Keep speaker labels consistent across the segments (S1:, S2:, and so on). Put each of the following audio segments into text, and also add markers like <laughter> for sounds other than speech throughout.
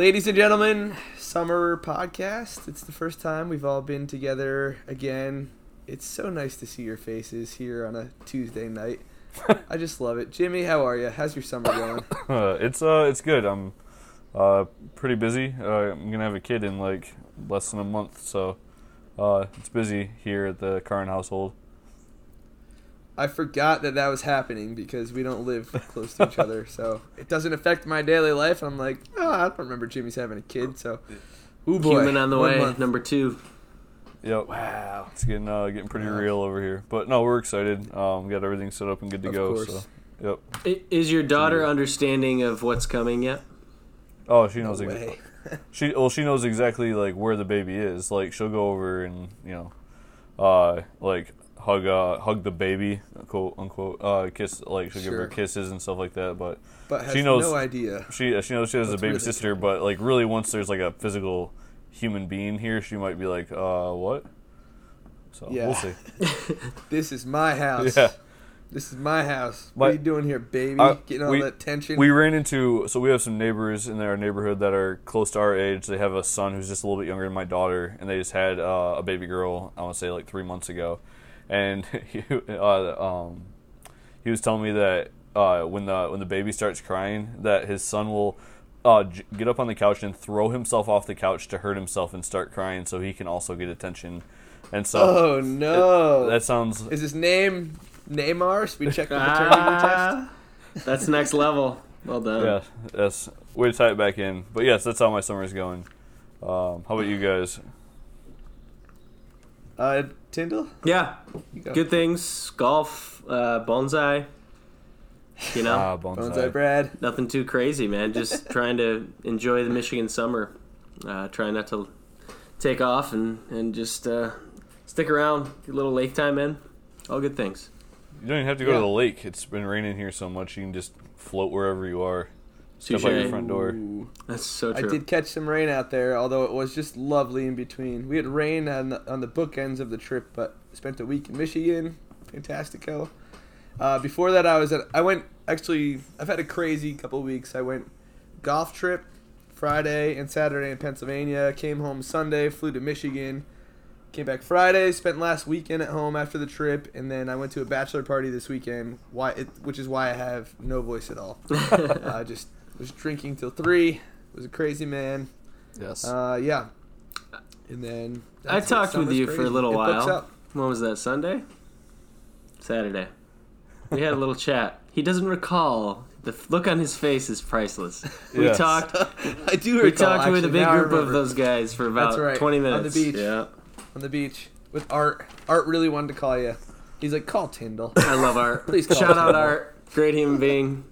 S1: Ladies and gentlemen, summer podcast. It's the first time we've all been together again. It's so nice to see your faces here on a Tuesday night. I just love it. Jimmy, how are you? How's your summer going? <coughs>
S2: Uh, it's uh, it's good. I'm uh, pretty busy. Uh, I'm gonna have a kid in like less than a month, so uh, it's busy here at the Karn household.
S1: I forgot that that was happening because we don't live close to each other, <laughs> so it doesn't affect my daily life. I'm like, oh, I don't remember Jimmy's having a kid, so. Ooh boy,
S3: Human on the
S1: one
S3: way,
S1: month.
S3: number two.
S2: Yep.
S1: Wow.
S2: It's getting uh, getting pretty
S1: Wow.
S2: real over here, but no, we're excited. Um, got everything set up and good to
S1: Of
S2: go.
S1: course.
S2: So, yep.
S3: Is your daughter understanding of what's coming yet?
S2: Oh, she knows. ex-
S1: way. <laughs>
S2: She well, she knows exactly like where the baby is. Like she'll go over and you know, uh, like hug uh hug the baby, quote unquote, uh, kiss like she'll give her kisses and stuff like that. But
S1: But has
S2: She knows-
S1: no idea.
S2: She she knows she has
S1: That's
S2: a baby
S1: really
S2: sister, but like really, once there's like a physical human being here, she might be like, uh, what? So
S1: Yeah.
S2: we'll see. <laughs>
S1: This is my house.
S2: Yeah.
S1: This is my house.
S2: My-
S1: what are you doing here, baby?
S2: Uh,
S1: Getting all
S2: we-
S1: that tension.
S2: We ran into so we have some neighbors in our neighborhood that are close to our age. They have a son who's just a little bit younger than my daughter, and they just had uh, a baby girl. I want to say like three months ago, and <laughs> he, uh, um, he was telling me that uh, when the when the baby starts crying, that his son will. Uh, j- get up on the couch and throw himself off the couch to hurt himself and start crying so he can also get attention. And so
S1: oh no!
S2: that sounds
S1: is his name Neymar? Should we check the <laughs> paternity test?
S3: That's next level. Well done.
S2: Yeah, that's way to tie it back in. But yes, that's how my summer's going. Um, how about you guys?
S1: Uh, Tyndall.
S3: Yeah.
S1: Go.
S3: Good things. Golf, uh, bonsai. You know,
S2: Ah, bonsai.
S1: Bonsai Brad.
S3: nothing too crazy, man. Just <laughs> trying to enjoy the Michigan summer. Uh, trying not to take off and and just uh, stick around. Get a little lake time in. All good things.
S2: You don't even have to go
S1: Yeah.
S2: to the lake. It's been raining here so much you can just float wherever you are. Step out your front door.
S1: Ooh.
S3: That's so true.
S1: I did catch some rain out there, although it was just lovely in between. We had rain on the, on the bookends of the trip, but spent a week in Michigan. Fantastico. Uh, before that, I was at. I went actually. I've had a crazy couple of weeks. I went golf trip Friday and Saturday in Pennsylvania. Came home Sunday. Flew to Michigan. Came back Friday. Spent last weekend at home after the trip, and then I went to a bachelor party this weekend. Why? It, which is why I have no voice at all. <laughs> I just was drinking till three. Was a crazy man.
S2: Yes.
S1: Uh, yeah. And then
S3: I talked with
S1: Summer's
S3: you for a little
S1: It
S3: while. When was that? Sunday? Saturday. We had a little chat. He doesn't recall. The look on his face is priceless. We
S2: Yes.
S3: talked. <laughs>
S1: I do Recall,
S3: We
S1: recall.
S3: talked with a big group of those guys for about
S1: That's right,
S3: 20
S1: on the beach.
S3: Yeah,
S1: on the beach with Art. Art really wanted to call you. He's like, call Tyndall.
S3: I love Art. <laughs>
S1: Please call
S3: Shout out Art. Great human being.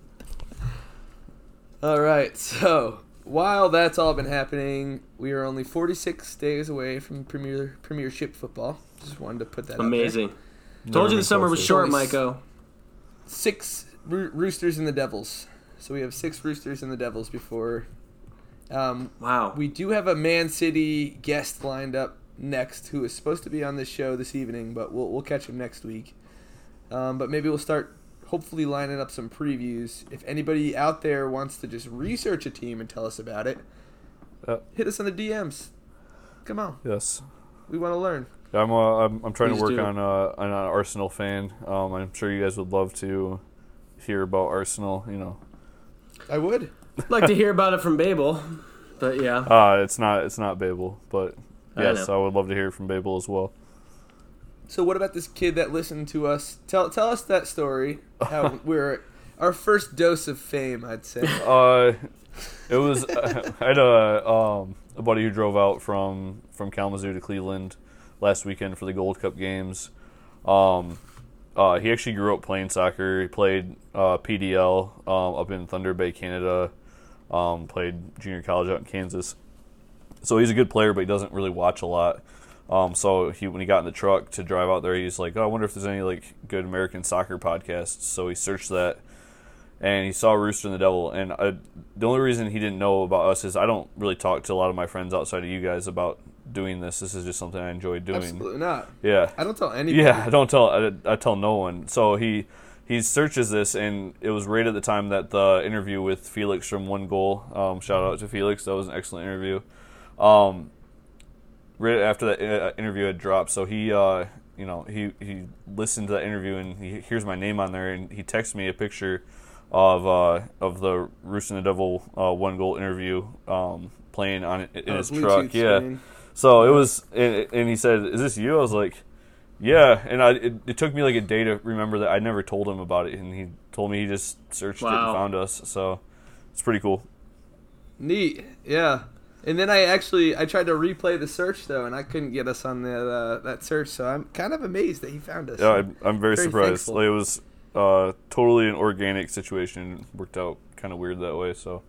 S1: All right. So while that's all been happening, we are only 46 days away from Premier Premiership football. Just wanted to put that out there.
S3: Amazing. Told you the summer was short,
S1: Always- Six roo- roosters and the Devils. So we have six roosters and the Devils before. Um,
S3: Wow.
S1: We do have a Man City guest lined up next who is supposed to be on this show this evening, but we'll, we'll catch him next week. Um, but maybe we'll start hopefully lining up some previews. If anybody out there wants to just research a team and tell us about it,
S2: Yep.
S1: hit us on the DMs. Come on,
S2: Yes.
S1: we want to learn.
S2: I'm, uh, I'm I'm trying
S3: Please
S2: to work
S3: do.
S2: on uh, on an Arsenal fan. Um, I'm sure you guys would love to hear about Arsenal. You know,
S1: I would.
S3: like to hear about it from Babel, but yeah.
S2: uh, it's not it's not Babel, but
S3: I
S2: yes, I,
S3: know.
S2: would love to hear from Babel as well.
S1: So what about this kid that listened to us? Tell tell us that story. How <laughs> we're our first dose of fame, I'd say.
S2: Uh, it was <laughs> I had a um a buddy who drove out from from Kalamazoo to Cleveland last weekend for the Gold Cup games. Um, uh, he actually grew up playing soccer. He played uh, PDL um, up in Thunder Bay, Canada. Um, played junior college out in Kansas, so he's a good player, but he doesn't really watch a lot. Um, so he when he got in the truck to drive out there, he's like, "Oh, I wonder if there's any like good American soccer podcasts." So he searched that, and he saw Rooster and the Devil. And I, the only reason he didn't know about us is I don't really talk to a lot of my friends outside of you guys about doing this. This is just something I enjoy doing.
S1: Absolutely not.
S2: Yeah.
S1: I don't tell anybody.
S2: Yeah, I don't tell. I, I tell no one. So he he searches this, and it was right at the time that the interview with Felix from One Goal. Um, shout out to Felix. That was an excellent interview. Um, right after that uh, interview had dropped, so he uh, you know he he listened to that interview and he hears my name on there, and he texts me a picture of uh, of the Rooster and the Devil uh, One Goal interview um, playing on it in
S1: Oh,
S2: his
S1: Bluetooth
S2: truck. Yeah.
S1: screen.
S2: So it was, and, and he said, "Is this you?" I was like, "Yeah." And I, it, it took me like a day to remember that I never told him about it, and he told me he just searched it and found us. So it's pretty cool.
S1: Neat. Yeah. And then I actually I tried to replay the search though, and I couldn't get us on that uh, that search. So I'm kind of amazed that he found us.
S2: Yeah, I'm, I'm very,
S1: Very
S2: surprised.
S1: thankful.
S2: Like, it was uh, totally an organic situation. Worked out kind of weird that way. So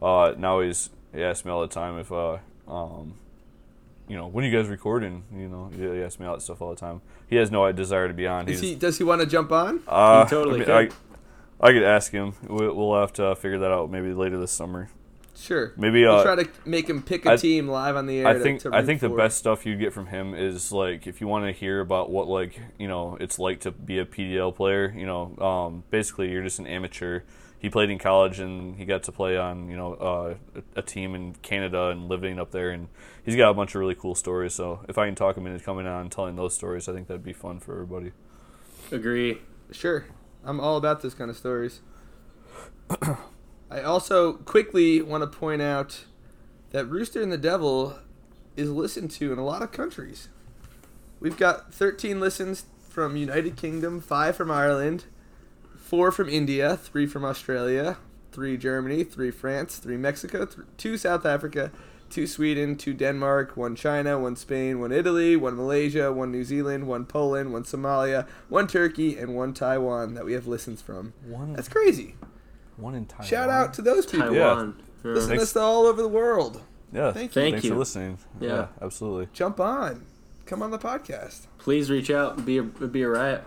S2: uh, now he's he asks me all the time if uh, um, you know, when are you guys recording? You know, he he asks me all that stuff all the time. He has no desire to be on.
S1: Is
S2: He's,
S1: he? Does he want to jump on?
S2: Uh,
S3: He totally
S2: I, mean,
S3: could.
S2: I, I could ask him. We'll have to figure that out maybe later this summer.
S1: Sure.
S2: Maybe
S1: We'll
S2: uh,
S1: try to make him pick a
S2: I-
S1: team live on the air.
S2: I think
S1: to
S2: I think the best stuff you'd get from him is like if you want to hear about what like you know it's like to be a PDL player. You know, um, basically you're just an amateur. He played in college and he got to play on you know uh, a, a team in Canada and living up there, and he's got a bunch of really cool stories. So if I can talk him into coming on and telling those stories, I think that'd be fun for everybody.
S3: Agree.
S1: Sure. I'm all about this kind of stories. <clears throat> I also quickly want to point out that Rooster and the Devil is listened to in a lot of countries. We've got 13 listens from United Kingdom, 5 from Ireland, 4 from India, 3 from Australia, 3 Germany, 3 France, 3 Mexico, 2 South Africa, 2 Sweden, 2 Denmark, 1 China, 1 Spain, 1 Italy, 1 Malaysia, 1 New Zealand, 1 Poland, 1 Somalia, 1 Turkey, and 1 Taiwan that we have listens from. That's crazy.
S2: One in Taiwan.
S1: Shout out to those people.
S3: Taiwan. Yeah.
S1: Listen to us all over the world.
S2: Yeah,
S1: Thank you.
S3: Thank
S2: thanks
S3: you.
S2: for listening.
S3: Yeah.
S2: yeah absolutely.
S1: Jump on. Come on the podcast.
S3: Please reach out. Be a, be a riot.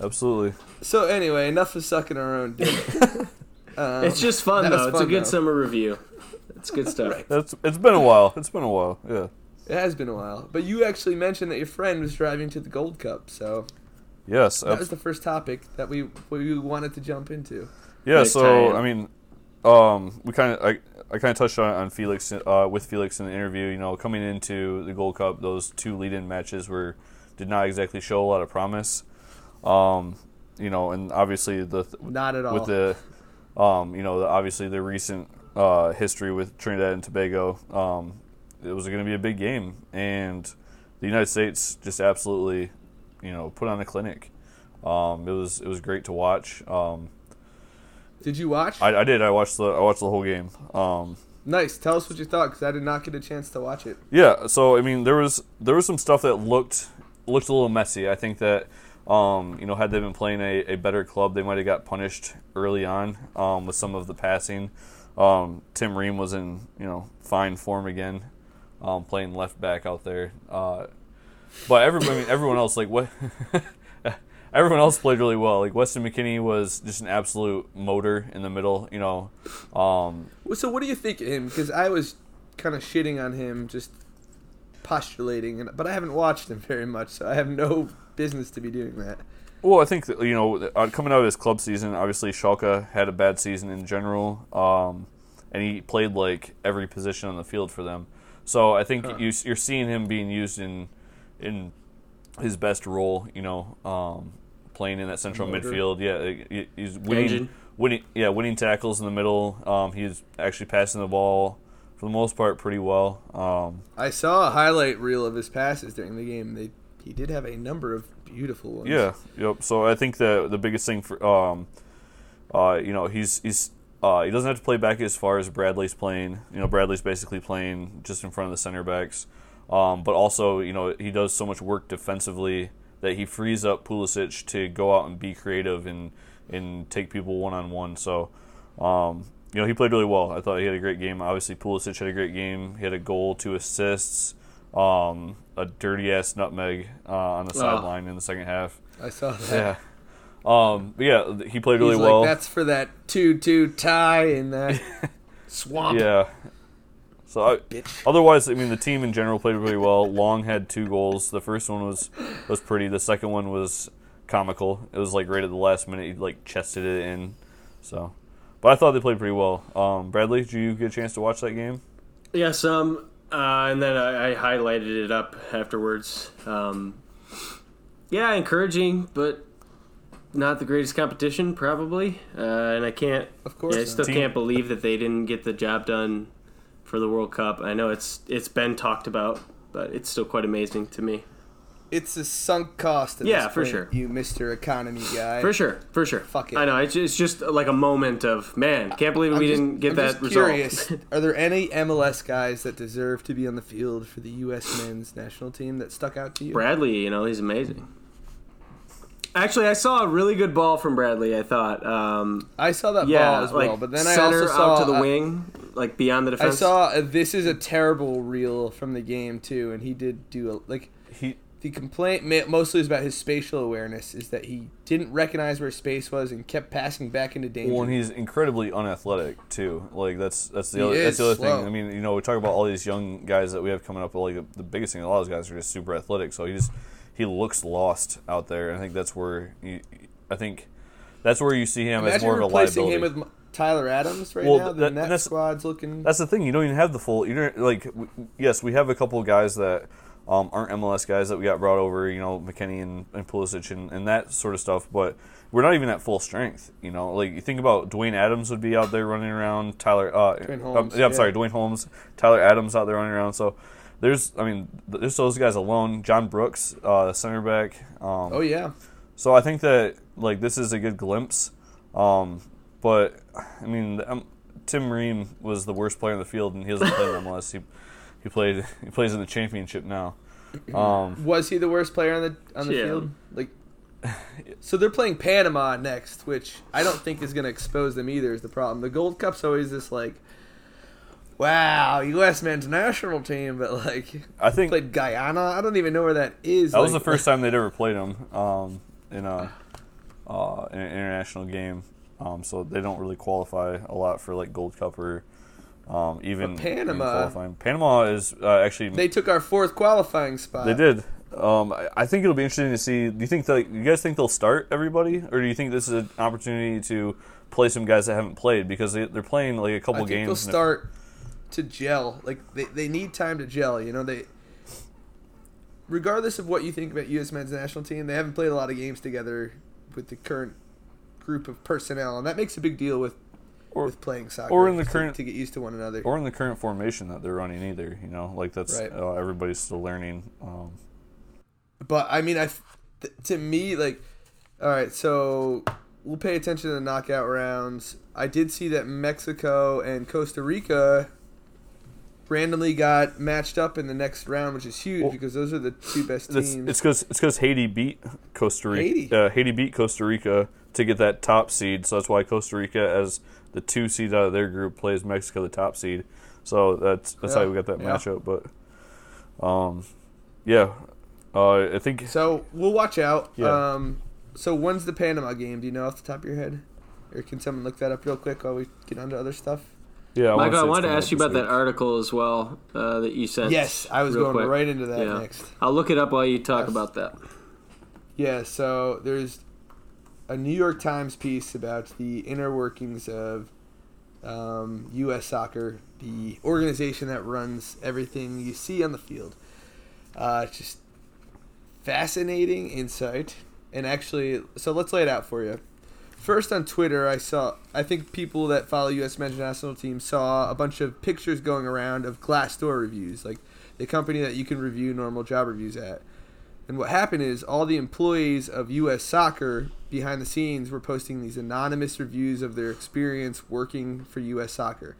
S2: Absolutely.
S1: So anyway, enough of sucking our own dick. <laughs> um,
S3: It's just fun
S1: that was
S3: though. It's a good
S1: though.
S3: summer review. It's good stuff.
S1: Right.
S2: It's it's been a while. It's been a while. Yeah.
S1: It has been a while, but you actually mentioned that your friend was driving to the Gold Cup, so
S2: Yes.
S1: that
S2: abs-
S1: was the first topic that we we wanted to jump into.
S2: Yeah, so. I mean, um, we kind of I, I kind of touched on, on Felix uh, with Felix in the interview. You know, coming into the Gold Cup, those two lead-in matches were did not exactly show a lot of promise. Um, you know, and obviously the
S1: Not at all.
S2: with the um, you know, the, obviously the recent uh, history with Trinidad and Tobago, um, it was going to be a big game, and the United States just absolutely, you know, put on a clinic. Um, it was it was great to watch. Um,
S1: Did you watch?
S2: I, I did. I watched the I watched the whole game. Um,
S1: nice. Tell us what you thought, because I did not get a chance to watch it.
S2: yeah. So I mean, there was there was some stuff that looked looked a little messy. I think that um, you know had they been playing a, a better club, they might have got punished early on um, with some of the passing. Um, Tim Ream was in you know fine form again, um, playing left back out there. Uh, but everybody, I mean, everyone else like what. <laughs> Everyone else played really well. Like Weston McKennie was just an absolute motor in the middle. You know, um,
S1: So what do you think of him? Because I was kind of shitting on him, just postulating, and but I haven't watched him <laughs> very much, so I have no business to be doing that.
S2: Well, I think that, you know, uh, coming out of his club season, obviously Schalke had a bad season in general, um, and he played like every position on the field for them. So I think
S1: Huh.
S2: you, you're seeing him being used in in his best role. You know, um, playing in that central
S1: Motor.
S2: midfield. Yeah, he- he's winning,
S3: Engine.
S2: winning, yeah, winning tackles in the middle. Um, he's actually passing the ball for the most part pretty well. Um,
S1: I saw a highlight reel of his passes during the game. They he did have a number of beautiful ones.
S2: Yeah, yep. So I think the the biggest thing for um, uh, you know, he's he's uh, he doesn't have to play back as far as Bradley's playing. You know, Bradley's basically playing just in front of the center backs. Um, but also, you know, he does so much work defensively that he frees up Pulisic to go out and be creative and and take people one on one. So, um, you know, he played really well. I thought he had a great game. Obviously, Pulisic had a great game. He had a goal, two assists, um, a dirty ass nutmeg uh, on the
S3: Oh.
S2: sideline in the second half.
S1: I saw that.
S2: Yeah. Um, but yeah, he played really
S1: He's
S2: well.
S1: that's for that two-two tie in that <laughs> swamp.
S2: Yeah. So I, otherwise, I mean, the team in general played really well. Long had two goals. The first one was was pretty. The second one was comical. It was like right at the last minute, he like chested it in. So, but I thought they played pretty well. Um, Bradley, did you get a chance to watch that game?
S3: Yes, um, uh, and then I, I highlighted it up afterwards. Um, yeah, encouraging, but not the greatest competition, probably. Uh, and I can't,
S1: Of course.
S3: yeah, I still
S2: Team-
S3: can't believe that they didn't get the job done for the World Cup. I know it's it's been talked about, but it's still quite amazing to me.
S1: It's a sunk cost.
S3: Yeah, for
S1: point,
S3: sure.
S1: You Mr. Economy guy.
S3: For sure, for sure.
S1: Fuck it.
S3: I know. It's just, it's just like a moment of man. Can't believe we
S1: just-
S3: didn't get
S1: I'm
S3: that
S1: just
S3: result.
S1: curious. <laughs> Are there any MLS guys that deserve to be on the field for the U.S. men's national team that stuck out to you?
S3: Bradley, you know, he's amazing. Actually, I saw a really good ball from Bradley. I thought, um,
S1: I saw that
S3: yeah,
S1: ball as
S3: like
S1: well, but then I also saw
S3: out to the
S1: uh,
S3: wing, like beyond the defense.
S1: I saw uh, this is a terrible reel from the game too, and he did do a like
S2: He
S1: the complaint mostly is about his spatial awareness is that he didn't recognize where space was and kept passing back into danger.
S2: well, and he's incredibly unathletic too. Like that's that's the
S1: He
S2: other, that's the other
S1: slow.
S2: thing. I mean, you know, we talk about all these young guys that we have coming up. But like the biggest thing, a lot of those guys are just super athletic. So he just he looks lost out there. I think that's where you, I think that's where you see him as more of a
S1: replacing
S2: liability.
S1: him with Tyler Adams right
S2: Well,
S1: now.
S2: that-
S1: that,
S2: that's-
S1: squad's looking.
S2: That's the thing. You don't even have the full. You don't like. w- Yes, we have a couple of guys that um, aren't MLS guys that we got brought over. You know, McKennie and, and Pulisic and, and that sort of stuff. But we're not even at full strength. You know, like you think about Dwayne Adams would be out there running around. Tyler. Uh,
S1: Duane
S2: um,
S1: Holmes,
S2: yeah, I'm
S1: yeah.
S2: sorry, Duane Holmes. Tyler Adams out there running around. So. There's, I mean, there's those guys alone. John Brooks, uh, center back. Um,
S1: oh yeah,
S2: so I think that like this is a good glimpse, um, but I mean um, Tim Ream was the worst player in the field, and he doesn't play in <laughs> MLS. He he played he plays in the championship now. Um,
S1: was he the worst player on the on the
S3: Yeah.
S1: field? Like, <laughs> so they're playing Panama next, which I don't think is going to expose them either. Is the problem? The Gold Cup's always this like, wow, U.S. men's national team, but like
S2: I think
S1: played Guyana. I don't even know where that is.
S2: that was the first time they'd ever played them um, in a uh, in an international game. Um, so they don't really qualify a lot for like Gold Cup or um, even
S1: But
S2: even
S1: Panama-
S2: qualifying. Panama is uh, actually
S1: They took our fourth qualifying spot.
S2: They did. Um, I, I think it'll be interesting to see. Do you think that you guys think they'll start everybody, or do you think this is an opportunity to play some guys that haven't played because they, they're playing like a couple
S1: think they'll
S2: games? if-
S1: start to gel. Like they, they need time to gel. You know they. Regardless of what you think about U.S. men's national team, they haven't played a lot of games together with the current group of personnel, and that makes a big deal with
S2: Or-
S1: with playing soccer.
S2: or in the
S1: to-
S2: current-
S1: to get used to one another.
S2: or in the current formation that they're running either. You know, like that's
S1: Right.
S2: uh, everybody's still learning. Um,
S1: But I mean, I th- to me like, all right, so we'll pay attention to the knockout rounds. I did see that Mexico and Costa Rica randomly got matched up in the next round, which is huge
S2: Well,
S1: because those are the two best teams.
S2: it's because it's because Haiti beat Costa Rica.
S1: Haiti?
S2: Uh, Haiti beat Costa Rica to get that top seed. So that's why Costa Rica, as the two seed out of their group, plays Mexico, the top seed. So that's that's
S1: Yeah,
S2: how we got that
S1: yeah.
S2: matchup. But um, yeah, uh, I think
S1: so we'll watch out.
S2: Yeah.
S1: Um, so when's the Panama game? Do you know off the top of your head, or can someone look that up real quick while we get on to other stuff?
S2: Yeah.
S3: Michael,
S2: say
S3: I wanted to ask you
S2: this
S3: about that article as well uh, that you sent.
S1: Yes, I was going
S3: quick.
S1: right into that
S3: Yeah.
S1: next.
S3: I'll look it up while you talk
S1: Yes.
S3: about that.
S1: Yeah, so there's a New York Times piece about the inner workings of um, U.S. Soccer, the organization that runs everything you see on the field. Uh, it's just fascinating insight, and actually, so let's lay it out for you. First on Twitter, I saw. I think people that follow U.S. men's national team saw a bunch of pictures going around of Glassdoor reviews, like the company that you can review normal job reviews at. And what happened is all the employees of U.S. Soccer behind the scenes were posting these anonymous reviews of their experience working for U.S. Soccer,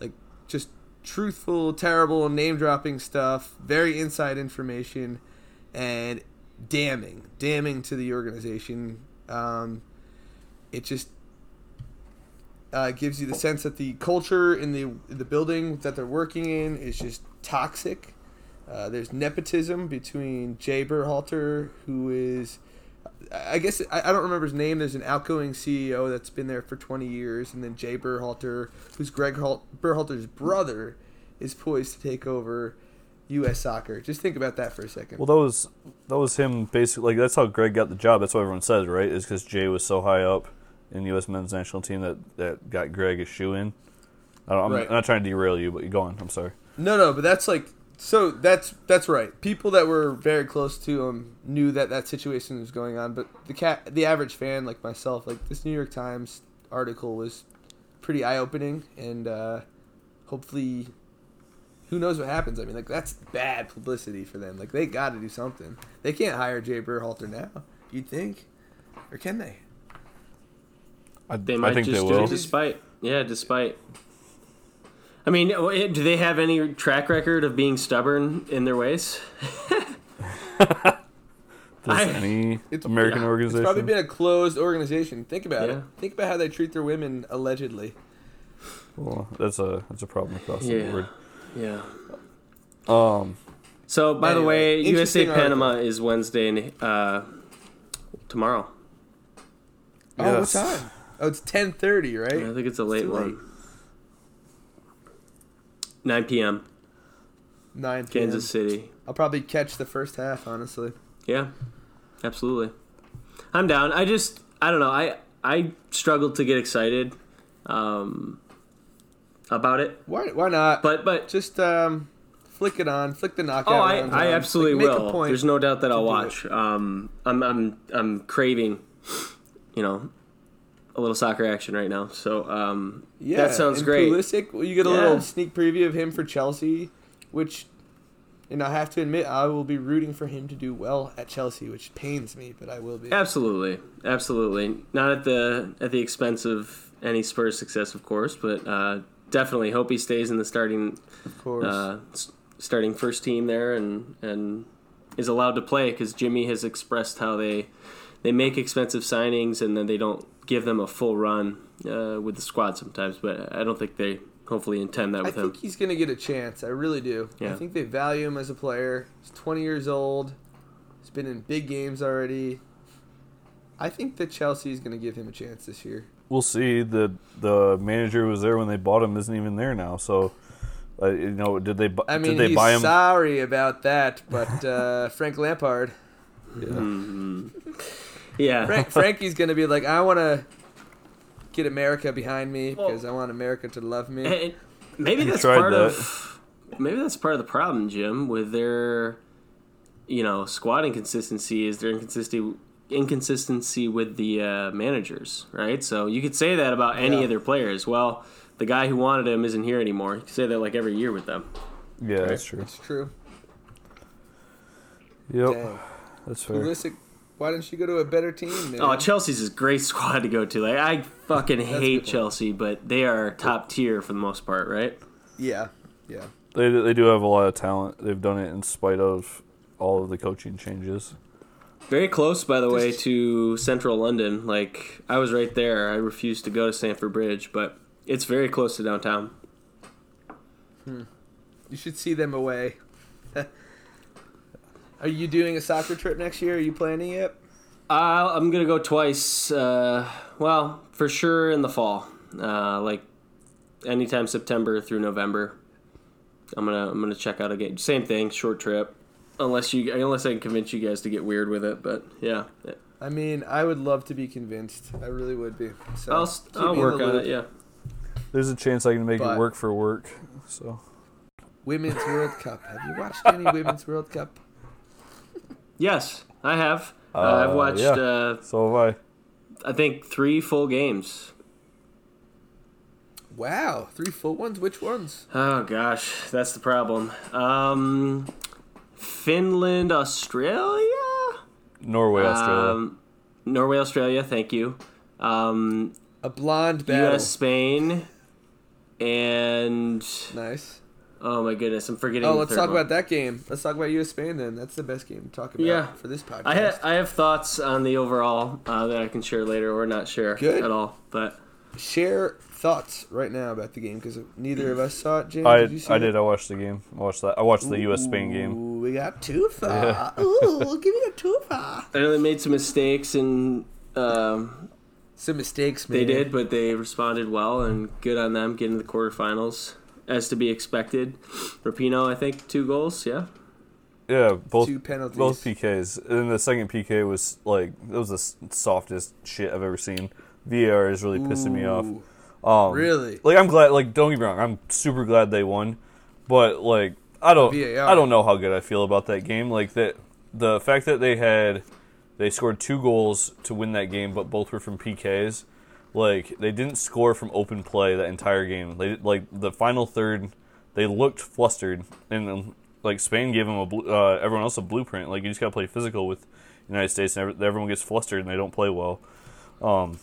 S1: like just truthful, terrible name dropping stuff, very inside information, and damning, damning to the organization. Um, it just Uh, gives you the sense that the culture in the the building that they're working in is just toxic. Uh, there's nepotism between Jay Berhalter, who is, I guess I, I don't remember his name. There's an outgoing CEO that's been there for 20 years, and then Jay Berhalter, who's Gregg Hal- brother, is poised to take over U.S. soccer. Just think about that for a second.
S2: Well, that was that was him basically. Like that's how Gregg got the job. That's what everyone says, right? Is because Jay was so high up in the U.S. men's national team that that got Gregg a shoe in. I don't, I'm,
S1: Right.
S2: I'm not trying to derail you, but you go on. I'm sorry.
S1: No, no, but that's like so. That's that's right. People that were very close to him knew that that situation was going on. But the cat, the average fan like myself, like this New York Times article was pretty eye opening, and uh, hopefully, who knows what happens. I mean, like that's bad publicity for them. Like they got to do something. They can't hire Jay Berhalter now. You'd think, or can they?
S2: I,
S3: They
S2: I
S3: might
S2: think
S3: just
S2: they
S3: do it despite. Yeah, despite. I mean, eh, do they have any track record of being stubborn in their ways? <laughs>
S2: Does
S3: I-
S2: any
S1: It's-
S2: American
S3: yeah.
S1: It's
S2: organization?
S1: probably been a closed organization. Think about
S3: Yeah.
S1: it. Think about how they treat their women allegedly.
S2: well, that's a that's a problem across the board.
S3: Yeah.
S2: Um,
S3: So, by the way, USA
S1: interesting article.
S3: Panama is Wednesday uh, tomorrow.
S1: Oh,
S2: Yes.
S1: what time? Oh, it's ten thirty, right?
S3: I think it's a late
S1: too
S3: one.
S1: late.
S3: 9 p.m.
S1: Nine p.m.
S3: Kansas City.
S1: I'll probably catch the first half, honestly.
S3: Yeah, absolutely. I'm down. I just, I don't know. I I struggled to get excited um, about it,
S1: Why? Why not?
S3: but but
S1: just um, flick it on, flick the knockout. On.
S3: Oh, I, I
S1: on.
S3: absolutely
S1: Like,
S3: will. There's no doubt that I'll watch. Um, I'm I'm I'm craving, you know, a little soccer action right now. So um,
S1: yeah,
S3: that sounds great.
S1: Pulisic, well, you get a
S3: Yeah.
S1: little sneak preview of him for Chelsea, which, and I have to admit, I will be rooting for him to do well at Chelsea, which pains me, but I will be.
S3: Absolutely, absolutely. Not at the at the expense of any Spurs success, of course, but uh, definitely hope he stays in the starting
S1: Of course.
S3: uh, starting first team there and and is allowed to play because Jimmy has expressed how they they make expensive signings and then they don't give them a full run uh, with the squad sometimes. But I don't think they hopefully intend that with him.
S1: I think he's gonna get a chance. I really do.
S3: Yeah.
S1: I think they value him as a player. He's 20 years old. He's been in big games already. I think that Chelsea is gonna give him a chance this year.
S2: we'll see. the The manager who was there when they bought him isn't even there now. So, uh, you know, did they bu-
S1: I mean,
S2: did they
S1: he's
S2: buy him?
S1: sorry about that, but <laughs> uh, Frank Lampard,
S3: Yeah,
S1: Frank, <laughs> Frankie's gonna be like, I want to get America behind me
S3: Well-
S1: because I want America to love me.
S3: And maybe that's part
S2: that.
S3: of maybe that's part of the problem, Jim, with their you know squad inconsistency is their inconsistency inconsistency with the uh, managers, right? So you could say that about any
S1: Yeah.
S3: of their players. Well, the guy who wanted him isn't here anymore. You could say that like every year with them.
S2: yeah, that's true.
S1: That's true.
S2: Yep,
S1: Dang.
S2: that's fair.
S1: Pulisic, why didn't she go to a better team? Man?
S3: Oh, Chelsea's a great <laughs> squad to go to. Like I fucking hate
S1: good point.
S3: Chelsea, but they are top tier for the most part, right?
S1: yeah, yeah.
S2: They they do have a lot of talent. They've done it in spite of all of the coaching changes.
S3: Very close, by the way,
S1: Just-
S3: to central London. Like I was right there. I refused to go to Stamford Bridge, but it's very close to downtown. Hmm.
S1: You should see them away. Are you doing a soccer trip next year? Are you planning it?
S3: Uh, I'm gonna go twice. Uh, well, for sure in the fall, uh, like anytime September through November. I'm gonna I'm gonna check out a game. Same thing, short trip. Unless you unless I can convince you guys to get weird with it, but yeah,
S1: I mean, I would love to be convinced. I really would be. So
S3: I'll I'll work on it. Yeah.
S2: There's a chance I can make
S1: But-
S2: it work for work. So
S1: Women's World Cup. Have you watched any Women's World Cup?
S3: Yes, I have. Uh,
S2: Uh,
S3: I've watched.
S2: yeah.
S3: Uh,
S2: so have I.
S3: I think three full games.
S1: Wow, three full ones. Which ones?
S3: Oh gosh, that's the problem. Um, Finland, Australia,
S2: Norway, Australia.
S3: Um, Norway, Australia. Thank you. Um,
S1: A blonde battle.
S3: U.S., Spain, and
S1: Nice.
S3: Oh my goodness, I'm forgetting.
S1: Oh, let's
S3: third
S1: talk
S3: one.
S1: about that game. Let's talk about U.S. Spain then. That's the best game to talk about
S3: Yeah.
S1: for this podcast.
S3: I have I have thoughts on the overall uh, that I can share later or not share
S1: Good.
S3: at all, but
S1: share thoughts right now about the game because neither of us saw it. James,
S2: I
S1: did you see
S2: I
S1: it?
S2: did. I watched the game. I watched that. I watched the U.S. Spain game.
S1: Ooh, we got Tufa.
S2: Yeah. <laughs>
S1: Ooh, give me a Tufa.
S3: I know they made some mistakes and um,
S1: Some mistakes, man.
S3: they did, but they responded well and good on them getting to the quarterfinals as to be expected. Rapinoe, I think, two goals. Yeah.
S2: Yeah, both
S1: Two penalties.
S2: both PKs. And the second PK was like it was the softest shit I've ever seen. VAR is really pissing me off.
S1: Ooh,
S2: Um,
S1: Really?
S2: Like I'm glad. Like don't get me wrong. I'm super glad they won, but like I don't.
S1: VAR.
S2: I don't know how good I feel about that game. Like that. The fact that they had they scored two goals to win that game, but both were from PKs. Like they didn't score from open play that entire game. They did- like the final third. They looked flustered, and um, like Spain gave them a blu- uh, everyone else a blueprint. Like you just gotta play physical with United States, and every- everyone gets flustered and they don't play well. Um,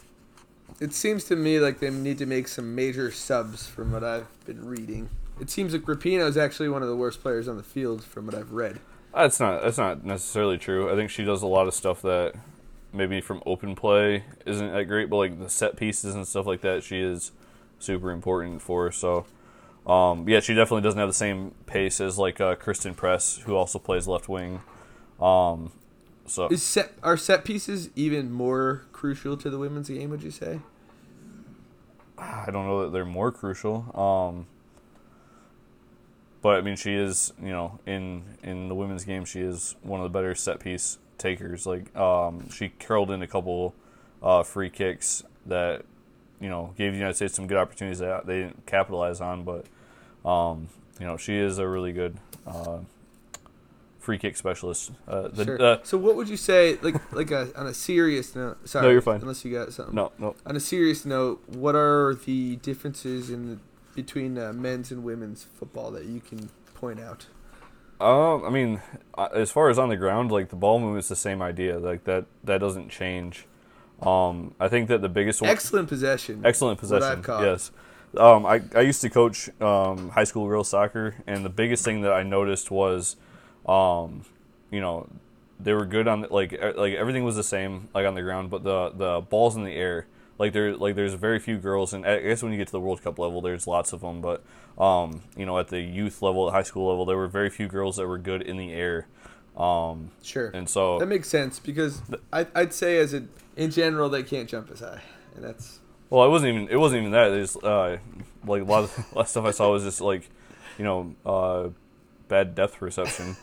S1: It seems to me like they need to make some major subs from what I've been reading. It seems like Rapinoe is actually one of the worst players on the field from what I've read.
S2: That's not that's not necessarily true. I think she does a lot of stuff that maybe from open play isn't that great, but like the set pieces and stuff like that, she is super important for. So, um, yeah, she definitely doesn't have the same pace as like uh, Christen Press, who also plays left wing. Um, so
S1: Is set are set pieces even more crucial to the women's game? Would you say?
S2: I don't know that they're more crucial. Um, but I mean, she is you know in in the women's game, she is one of the better set piece takers. Like um, she curled in a couple uh, free kicks that you know gave the United States some good opportunities that they didn't capitalize on. But um, you know, she is a really good uh, free kick specialist. Uh, the,
S1: sure.
S2: uh,
S1: so what would you say, like like a, on a serious note? Sorry,
S2: No, you're fine.
S1: Unless you got something.
S2: no, no.
S1: On a serious note, what are the differences in the, between uh, men's and women's football that you can point out?
S2: Um, I mean, uh, as far as on the ground, like the ball movement's the same idea. Like that, that doesn't change. Um, I think that the biggest one,
S1: Excellent possession.
S2: excellent possession. Yes. Um, I, I used to coach um, high school girls soccer, and the biggest thing that I noticed was, um, you know, they were good on like like everything was the same like on the ground, but the the balls in the air. Like there, like there's very few girls, and I guess when you get to the World Cup level, there's lots of them. But um, you know, at the youth level, at high school level, there were very few girls that were good in the air. Um,
S1: Sure.
S2: and so
S1: That makes sense because I, I'd say as a in general they can't jump as high, and that's
S2: Well, it wasn't even it wasn't even that. It's uh, like a lot of a lot of stuff I saw was just like, you know, uh, bad depth perception.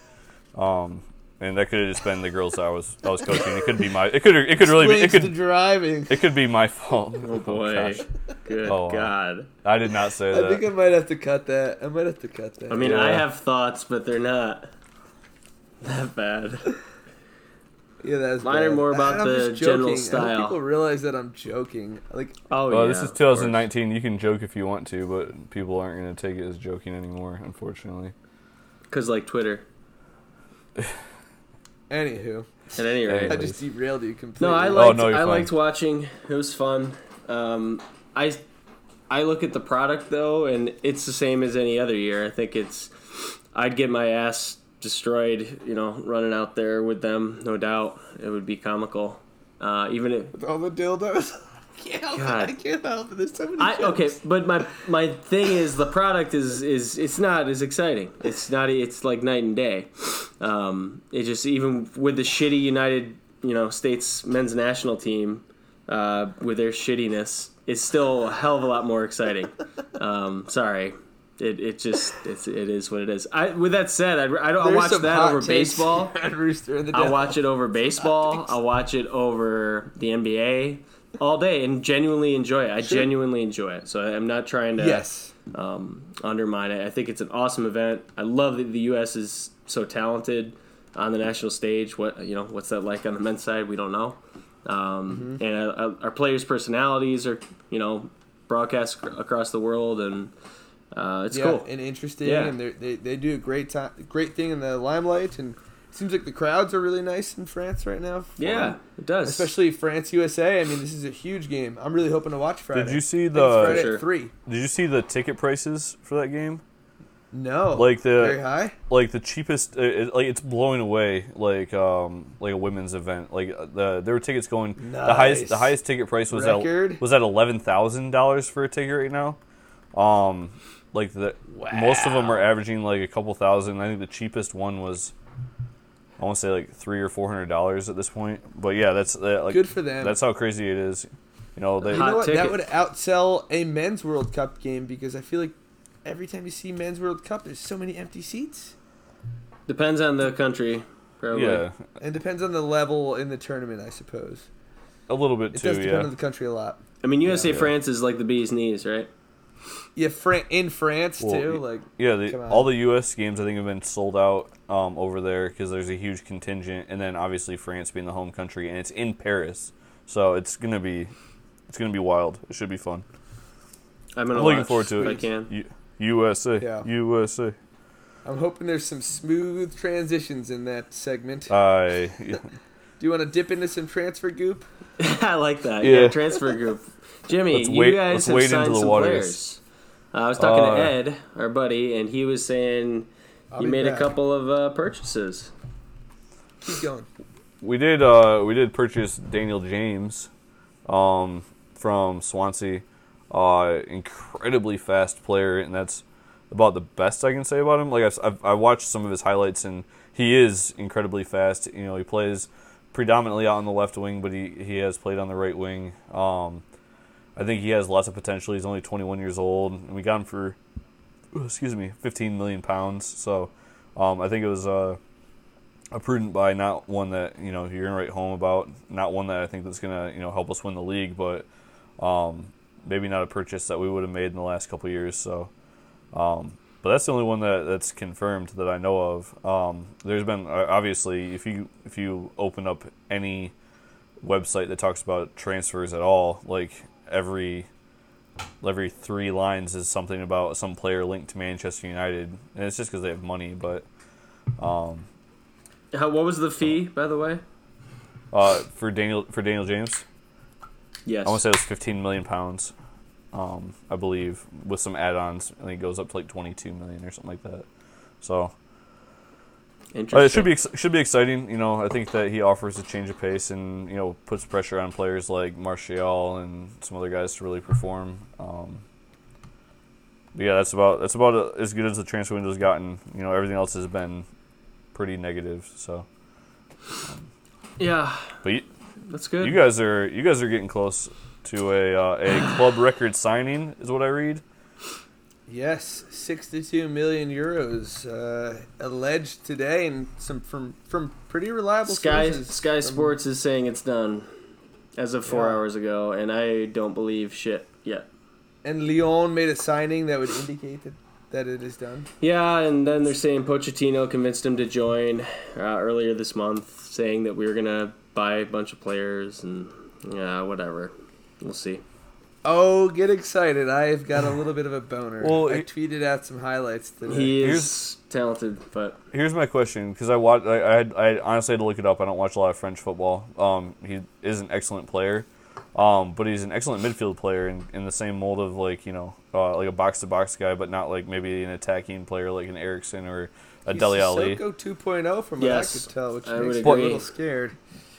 S2: Um, and that could have just been the girls I was I was coaching. It could be my it could it could really be it
S1: Explains the
S2: could
S1: driving.
S2: it could be my fault.
S3: Oh, oh boy.
S2: gosh.
S3: Good
S2: Oh, wow.
S3: God.
S2: I did not say that.
S1: I think I might have to cut that. I might have to cut that.
S3: I mean, I have thoughts, but they're not <laughs> that bad.
S1: yeah, that's
S3: mine are
S1: bad.
S3: more about
S1: I'm
S3: the
S1: just
S3: general
S1: joking. I
S3: style.
S1: hope people realize that I'm joking. Like,
S3: Oh
S2: Well,
S3: yeah.
S2: this is
S3: of course.
S2: 2019. You can joke if you want to, but people aren't going to take it as joking anymore, unfortunately.
S3: Cause like Twitter. <laughs>
S1: anywho,
S3: At any rate.
S1: I just derailed you completely.
S3: No, I
S2: Oh,
S3: liked.
S2: no,
S3: I
S2: fine.
S3: liked watching. It was fun. Um, I I look at the product though, and it's the same as any other year. I think it's. I'd get my ass destroyed, you know, running out there with them. No doubt, it would be comical. Uh, even if
S1: with all the dildos. <laughs> I can't help
S3: God.
S1: it. I can't help it. There's so many.
S3: I okay, but my my thing is the product is is it's not as exciting. It's not. It's like night and day. Um, it just even with the shitty United you know States men's national team uh, with their shittiness, it's still a hell of a lot more exciting. Um, sorry. It, it just it's, it is what it is. I with that said, I'd, I'd, I'll watch that over baseball. <laughs>
S1: Rooster in the
S3: I'll watch it over baseball. I'll watch it over the NBA all day and genuinely enjoy it. I
S1: Sure.
S3: genuinely enjoy it. So I'm not trying to
S1: Yes.
S3: um, undermine it. I think it's an awesome event. I love that the U.S. is so talented on the national stage. What you know, what's that like on the men's side? We don't know. Um, And uh, our players' personalities are you know broadcast ac- across the world, and uh, it's
S1: yeah,
S3: cool.
S1: and interesting,
S3: Yeah.
S1: and they they do a great time, great thing in the limelight, and seems like the crowds are really nice in France right now. for
S3: Yeah,
S1: them.
S3: it does.
S1: especially France USA. I mean, this is a huge game. I'm really hoping to watch Friday.
S2: Did you see
S1: I think it's Friday
S2: the
S3: Sure.
S1: at three?
S2: Did you see the ticket prices for that game?
S1: No.
S2: Like the-
S1: very high.
S2: like the cheapest uh, it, like it's blowing away like um like a women's event like uh, the there were tickets going the highest the highest ticket price was
S1: Record?
S2: at was at eleven thousand dollars for a ticket right now um like the most of them are averaging like a couple thousand I think the cheapest one was I want to say like three or four hundred dollars at this point but yeah that's uh, like
S1: Good for them.
S2: that's how crazy it is you know they
S1: You know what? That would outsell a men's World Cup game because I feel like every time you see men's World Cup, there's so many empty seats.
S3: Depends on the country, probably.
S2: yeah
S1: And depends on the level in the tournament, I suppose.
S2: a little bit
S1: It
S2: too
S1: does depend
S2: yeah
S1: on the country a lot.
S3: I mean, USA
S2: Yeah.
S3: France is like the bee's knees, right?
S1: Yeah, Fran- in France
S2: Well,
S1: too. Like
S2: Yeah, the, all the U.S. games I think have been sold out um, over there because there's a huge contingent, and then obviously France being the home country, and it's in Paris, so it's gonna be it's gonna be wild. It should be fun.
S3: I'm
S2: I'm looking forward to
S3: if
S2: it.
S3: I can.
S2: U- USA,
S1: Yeah.
S2: USA.
S1: I'm hoping there's some smooth transitions in that segment.
S2: I <laughs>
S1: Do you want to dip into some transfer goop? <laughs>
S3: I like that. Yeah.
S2: Yeah.
S3: transfer group. Jimmy,
S2: Let's
S3: you
S2: wade-
S3: guys
S2: let's
S3: have
S2: wade into
S3: signed
S2: the
S3: some
S2: waters.
S3: players. Uh, I was talking
S2: Uh,
S3: to Ed, our buddy, and he was saying
S1: I'll
S3: he
S1: be
S3: made a couple of uh, purchases.
S1: Keep going.
S2: we did uh, we did purchase Daniel James um, from Swansea. Uh, incredibly fast player, and that's about the best I can say about him. Like I've, I've I watched some of his highlights, and he is incredibly fast. You know, he plays predominantly out on the left wing, but he, he has played on the right wing. Um, I think he has lots of potential. He's only 21 years old, and we got him for excuse me, 15 million pounds. So um, I think it was uh, a prudent buy, not one that you know you're gonna write home about, not one that I think that's gonna you know help us win the league, but um, maybe not a purchase that we would have made in the last couple years. So, um, but that's the only one that that's confirmed that I know of. Um, there's been uh, obviously if you if you open up any website that talks about transfers at all, like every every three lines is something about some player linked to Manchester United, and it's just because they have money. But um,
S3: How, what was the fee, by the way?
S2: uh, for Daniel for Daniel James,
S3: Yes.
S2: I want to say it was 15 million pounds, um, I believe, with some add-ons. I think it goes up to like 22 million or something like that. So
S3: Interesting.
S2: uh, it should be ex- should be exciting. You know, I think that he offers a change of pace and you know puts pressure on players like Martial and some other guys to really perform. Um, but yeah, that's about that's about uh, as good as the transfer window's gotten. You know, everything else has been pretty negative. So,
S3: Yeah,
S2: but you,
S3: that's good.
S2: you guys are you guys are getting close to a uh, a <sighs> club record signing, is what I read.
S1: Yes, 62 million euros uh, alleged today, and some from from pretty reliable
S3: Sky
S1: sources.
S3: Sky
S1: from-
S3: Sports is saying it's done as of four
S1: Yeah.
S3: hours ago, and I don't believe shit yet.
S1: and Lyon made a signing that would indicate that, that it is done.
S3: Yeah, and then they're saying Pochettino convinced him to join uh, earlier this month, saying that we were gonna buy a bunch of players and yeah, whatever. We'll see.
S1: Oh, get excited! I've got a little bit of a boner.
S2: Well,
S1: I
S2: it-
S1: tweeted out some highlights today.
S3: He is
S2: Here's-
S3: talented, but
S2: Here's my question, because I watch. I, I, had, I honestly had to look it up. I don't watch a lot of French football. Um, he is an excellent player, um, but he's an excellent midfield player in, in the same mold of like you know, uh, like a box to box guy, but not like maybe an attacking player like an Eriksen or a
S1: He's
S2: Dele Alli.
S1: Sissoko 2.0 from what I could tell, which
S3: I
S1: makes me a little scared.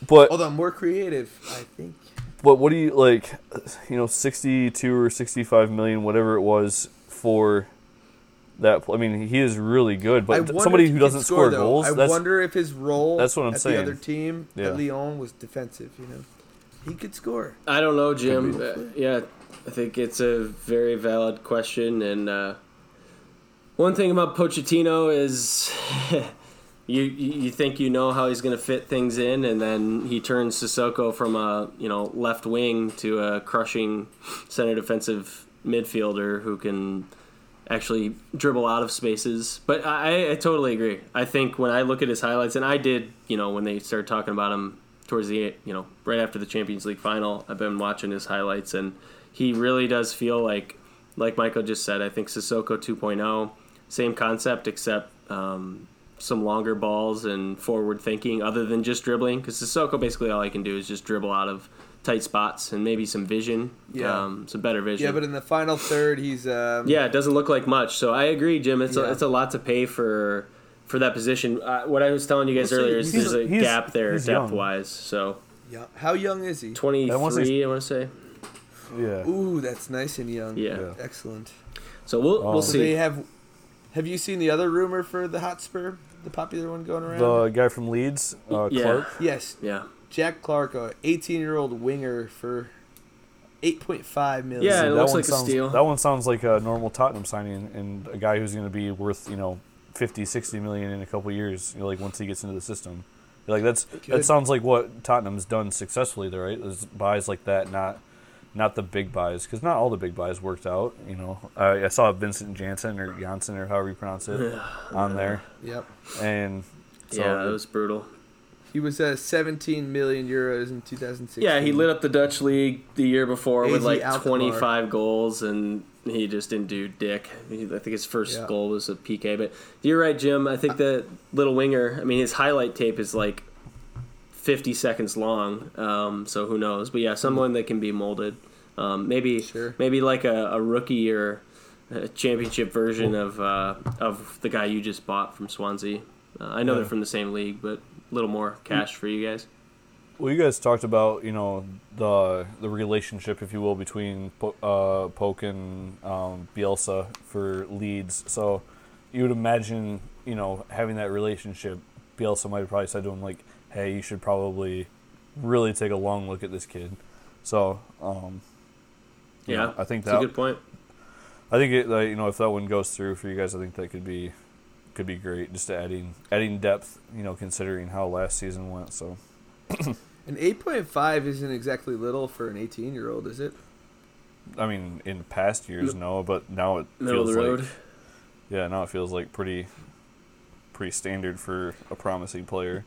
S2: But
S1: Although more creative, I think.
S2: But what do you like? You know, sixty two or sixty five million, whatever it was for that. I mean, he is really good, but somebody who doesn't score,
S1: though.
S2: goals.
S1: I wonder if his role
S2: that's what I'm
S1: at
S2: saying.
S1: the other team
S2: Yeah.
S1: at Lyon was defensive. You know, he could score.
S3: I don't know, Jim. Uh, yeah, I think it's a very valid question, and uh, one thing about Pochettino is. <laughs> You, you think you know how he's going to fit things in, and then he turns Sissoko from a you know left wing to a crushing center defensive midfielder who can actually dribble out of spaces. But I, I totally agree. I think when I look at his highlights, and I did, you know, when they started talking about him towards the, you know, right after the Champions League final, I've been watching his highlights, and he really does feel like, like Michael just said, I think Sissoko 2.0, same concept, except um, some longer balls and forward thinking other than just dribbling. Because Sissoko, basically, all he can do is just dribble out of tight spots and maybe some vision,
S1: Yeah.
S3: um, some better vision.
S1: Yeah, but in the final third, he's um,
S3: Yeah, it doesn't look like much. So I agree, Jim. It's
S1: Yeah.
S3: a, it's a lot to pay for for that position. Uh, what I was telling you guys
S1: We'll see.
S3: earlier is there's a gap there depth
S2: young.
S3: wise. So
S1: yeah. How young is he?
S3: twenty
S2: I wanna say-
S3: three, I want to say.
S2: Yeah.
S1: Ooh, that's nice and young.
S3: Yeah.
S2: Yeah.
S1: Excellent.
S3: So we'll
S2: Um,
S3: we'll
S1: So they
S3: see.
S1: have. Have you seen the other rumor for the Hotspur, the popular one going around?
S2: The guy from Leeds, uh,
S3: Yeah.
S2: Clarke.
S1: yes,
S3: Yeah,
S1: Jack Clarke, a 18-year-old winger for 8.5 million.
S3: Yeah, it
S2: that
S3: looks
S2: one
S3: like a
S2: sounds,
S3: steal.
S2: That one sounds like a normal Tottenham signing and a guy who's going to be worth, you know, 50, 60 million in a couple years, you know, like once he gets into the system. Like that's
S1: Good.
S2: that sounds like what Tottenham's done successfully there, right? Is buys like that, not not the big buys, because not all the big buys worked out. You know, I, I saw Vincent Janssen or Janssen or however you pronounce it on there,
S1: Yep.
S2: and so
S3: yeah, it was brutal.
S1: He was uh, 17 million euros in 2016.
S3: Yeah, he lit up the Dutch league the year before with like
S1: Alkmaar.
S3: 25 goals, and he just didn't do dick. I think his first
S1: Yeah.
S3: goal was a PK. But you're right, Jim. I think that little winger. I mean, his highlight tape is like 50 seconds long. Um, so who knows? But yeah, someone that can be molded. Um, maybe
S1: Sure.
S3: maybe like a, a rookie or a championship version of uh, of the guy you just bought from Swansea. Uh, I know
S2: Yeah.
S3: they're from the same league, but a little more cash for you guys.
S2: Well, you guys talked about you know the the relationship, if you will, between uh, Poke and um, Bielsa for Leeds. So you would imagine you know having that relationship. Bielsa might have probably said to him like, "Hey, you should probably really take a long look at this kid." So um,
S3: Yeah,
S2: know, I think
S3: That's a good point.
S2: I think it, uh, you know if that one goes through for you guys, I think that could be could be great. Just adding adding depth, you know, considering how last season went. So. <coughs>
S1: an 8.5 isn't exactly little for an 18-year-old, is it?
S2: I mean, in past years, no, but now it
S3: Middle of
S2: feels
S3: the
S2: like
S3: road.
S2: yeah, now it feels like pretty pretty standard for a promising player.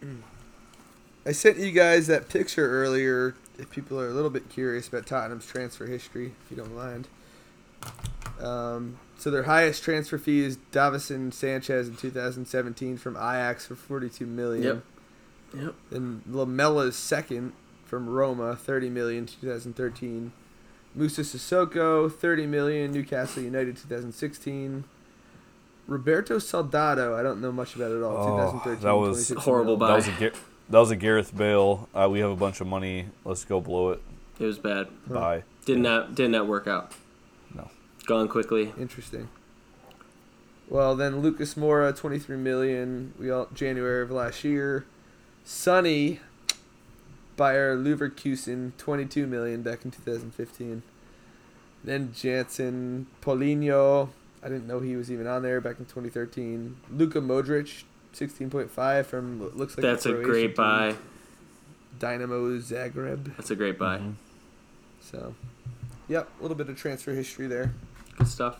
S1: I sent you guys that picture earlier. If people are a little bit curious about Tottenham's transfer history, if you don't mind. Um, so their highest transfer fee is Davinson Sanchez in 2017 from Ajax for 42 million.
S3: Yep. Yep.
S1: Then Lamela's second from Roma, 30 million 2013. Moussa Sissoko, 30 million Newcastle United 2016. Roberto Soldado, I don't know much about it at all.
S2: Oh,
S1: 2013.
S2: that was
S3: horrible
S1: mil.
S2: That was a Gar- that was a Gareth Bale. Uh, we have a bunch of money. Let's go blow it.
S3: It was bad.
S2: Bye.
S3: Did not that did not that work out.
S2: No.
S3: Gone quickly.
S1: Interesting. Well, then Lucas Moura, 23 million. We all January of last year. Sonny, Bayer Leverkusen, 22 million back in 2015. Then Janssen, Paulinho. I didn't know he was even on there back in 2013. Luka Modric, 16.5 from looks like
S3: That's a
S1: Croatian
S3: great
S1: team,
S3: buy.
S1: Dynamo Zagreb.
S3: That's a great buy.
S2: Mhm.
S1: So, yep, a little bit of transfer history there.
S3: Good stuff.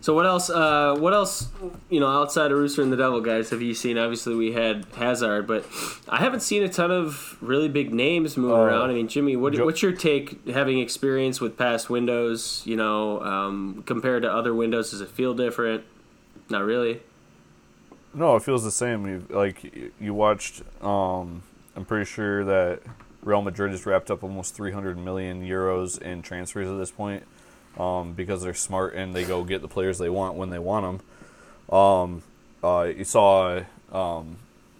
S3: So what else? Uh, what else? You know, outside of Rooster and the Devil, guys, have you seen? Obviously, we had Hazard, but I haven't seen a ton of really big names moving
S2: Uh,
S3: around. I mean, Jimmy, what,
S2: Jo-
S3: what's your take? Having experience with past windows, you know, um, compared to other windows, does it feel different? Not really.
S2: No, it feels the same. You like you watched. Um, I'm pretty sure that Real Madrid just wrapped up almost 300 million euros in transfers at this point, um, because they're smart and they go get the players they want when they want them. Um, uh, you saw um,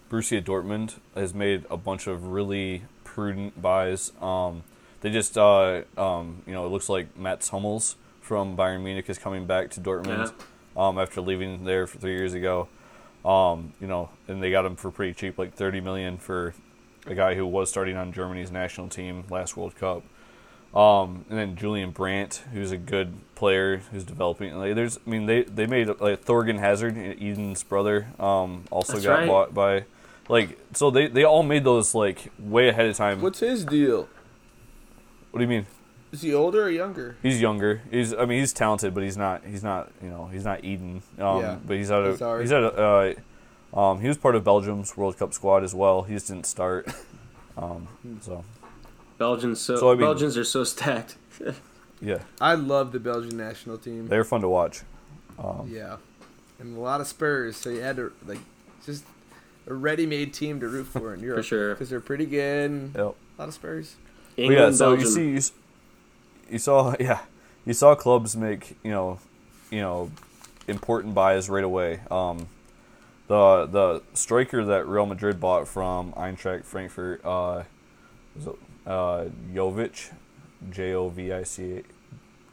S2: Borussia Dortmund has made a bunch of really prudent buys. Um, they just, uh, um, you know, it looks like Mats Hummels from Bayern Munich is coming back to Dortmund um, after leaving there for three years ago. Um, you know, and they got him for pretty cheap, like 30 million for a guy who was starting on Germany's national team last World Cup. Um, and then Julian Brandt, who's a good player who's developing. Like, there's, I mean, they they made like Thorgan Hazard, Eden's brother, um, also
S3: That's
S2: got
S3: right.
S2: bought by, like, so they they all made those like way ahead of time.
S1: What's his deal?
S2: what do you mean?
S1: Is he older or younger?
S2: He's younger. He's I mean he's talented, but he's not he's not you know he's not Eden. Um,
S1: Yeah.
S2: But he's out of
S1: Hazard.
S2: he's out of uh, um, he was part of Belgium's World Cup squad as well. He just didn't start. <laughs> Um, so
S3: Belgians so,
S2: So, I mean-
S3: Belgians are so stacked. <laughs>
S2: yeah,
S1: I love the Belgian national team.
S2: they're fun to watch. Um,
S1: Yeah, and a lot of Spurs. So you had to like just a ready-made team to root for in <laughs> Europe
S3: sure.
S1: because they're pretty good.
S2: Yep.
S1: A lot of Spurs.
S2: But
S3: England,
S2: yeah, so
S3: Belgium.
S2: you see, you, s- you saw, <laughs> yeah, you saw clubs make you know, you know, important buys right away. Um, the the striker that Real Madrid bought from Eintracht Frankfurt, uh, was it, uh, Jovic, J O V I C,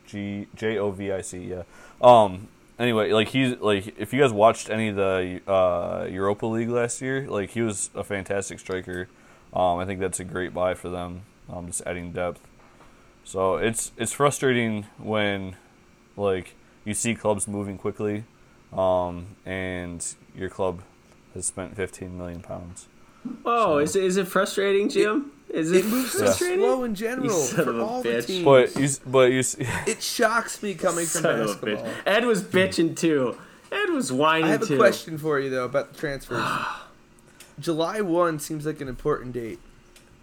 S2: G J O V I C, yeah. Um, anyway, like he's like if you guys watched any of the uh, Europa League last year, like he was a fantastic striker. Um, I think that's a great buy for them. Um, just adding depth. So it's it's frustrating when like you see clubs moving quickly, um, and your club has spent 15 million pounds.
S3: Oh, is it, is it frustrating, Jim? is it,
S1: It moves so
S3: frustrating?
S1: slow in general
S3: son
S1: for
S3: of a
S1: all
S3: bitch.
S1: the teams.
S2: But you but you <laughs>
S1: it shocks me coming from
S3: Son of a
S1: basketball.
S3: bitch. Ed was bitching too. Ed was whining
S1: I have a question for you though about the transfers. <sighs> July one seems like an important date.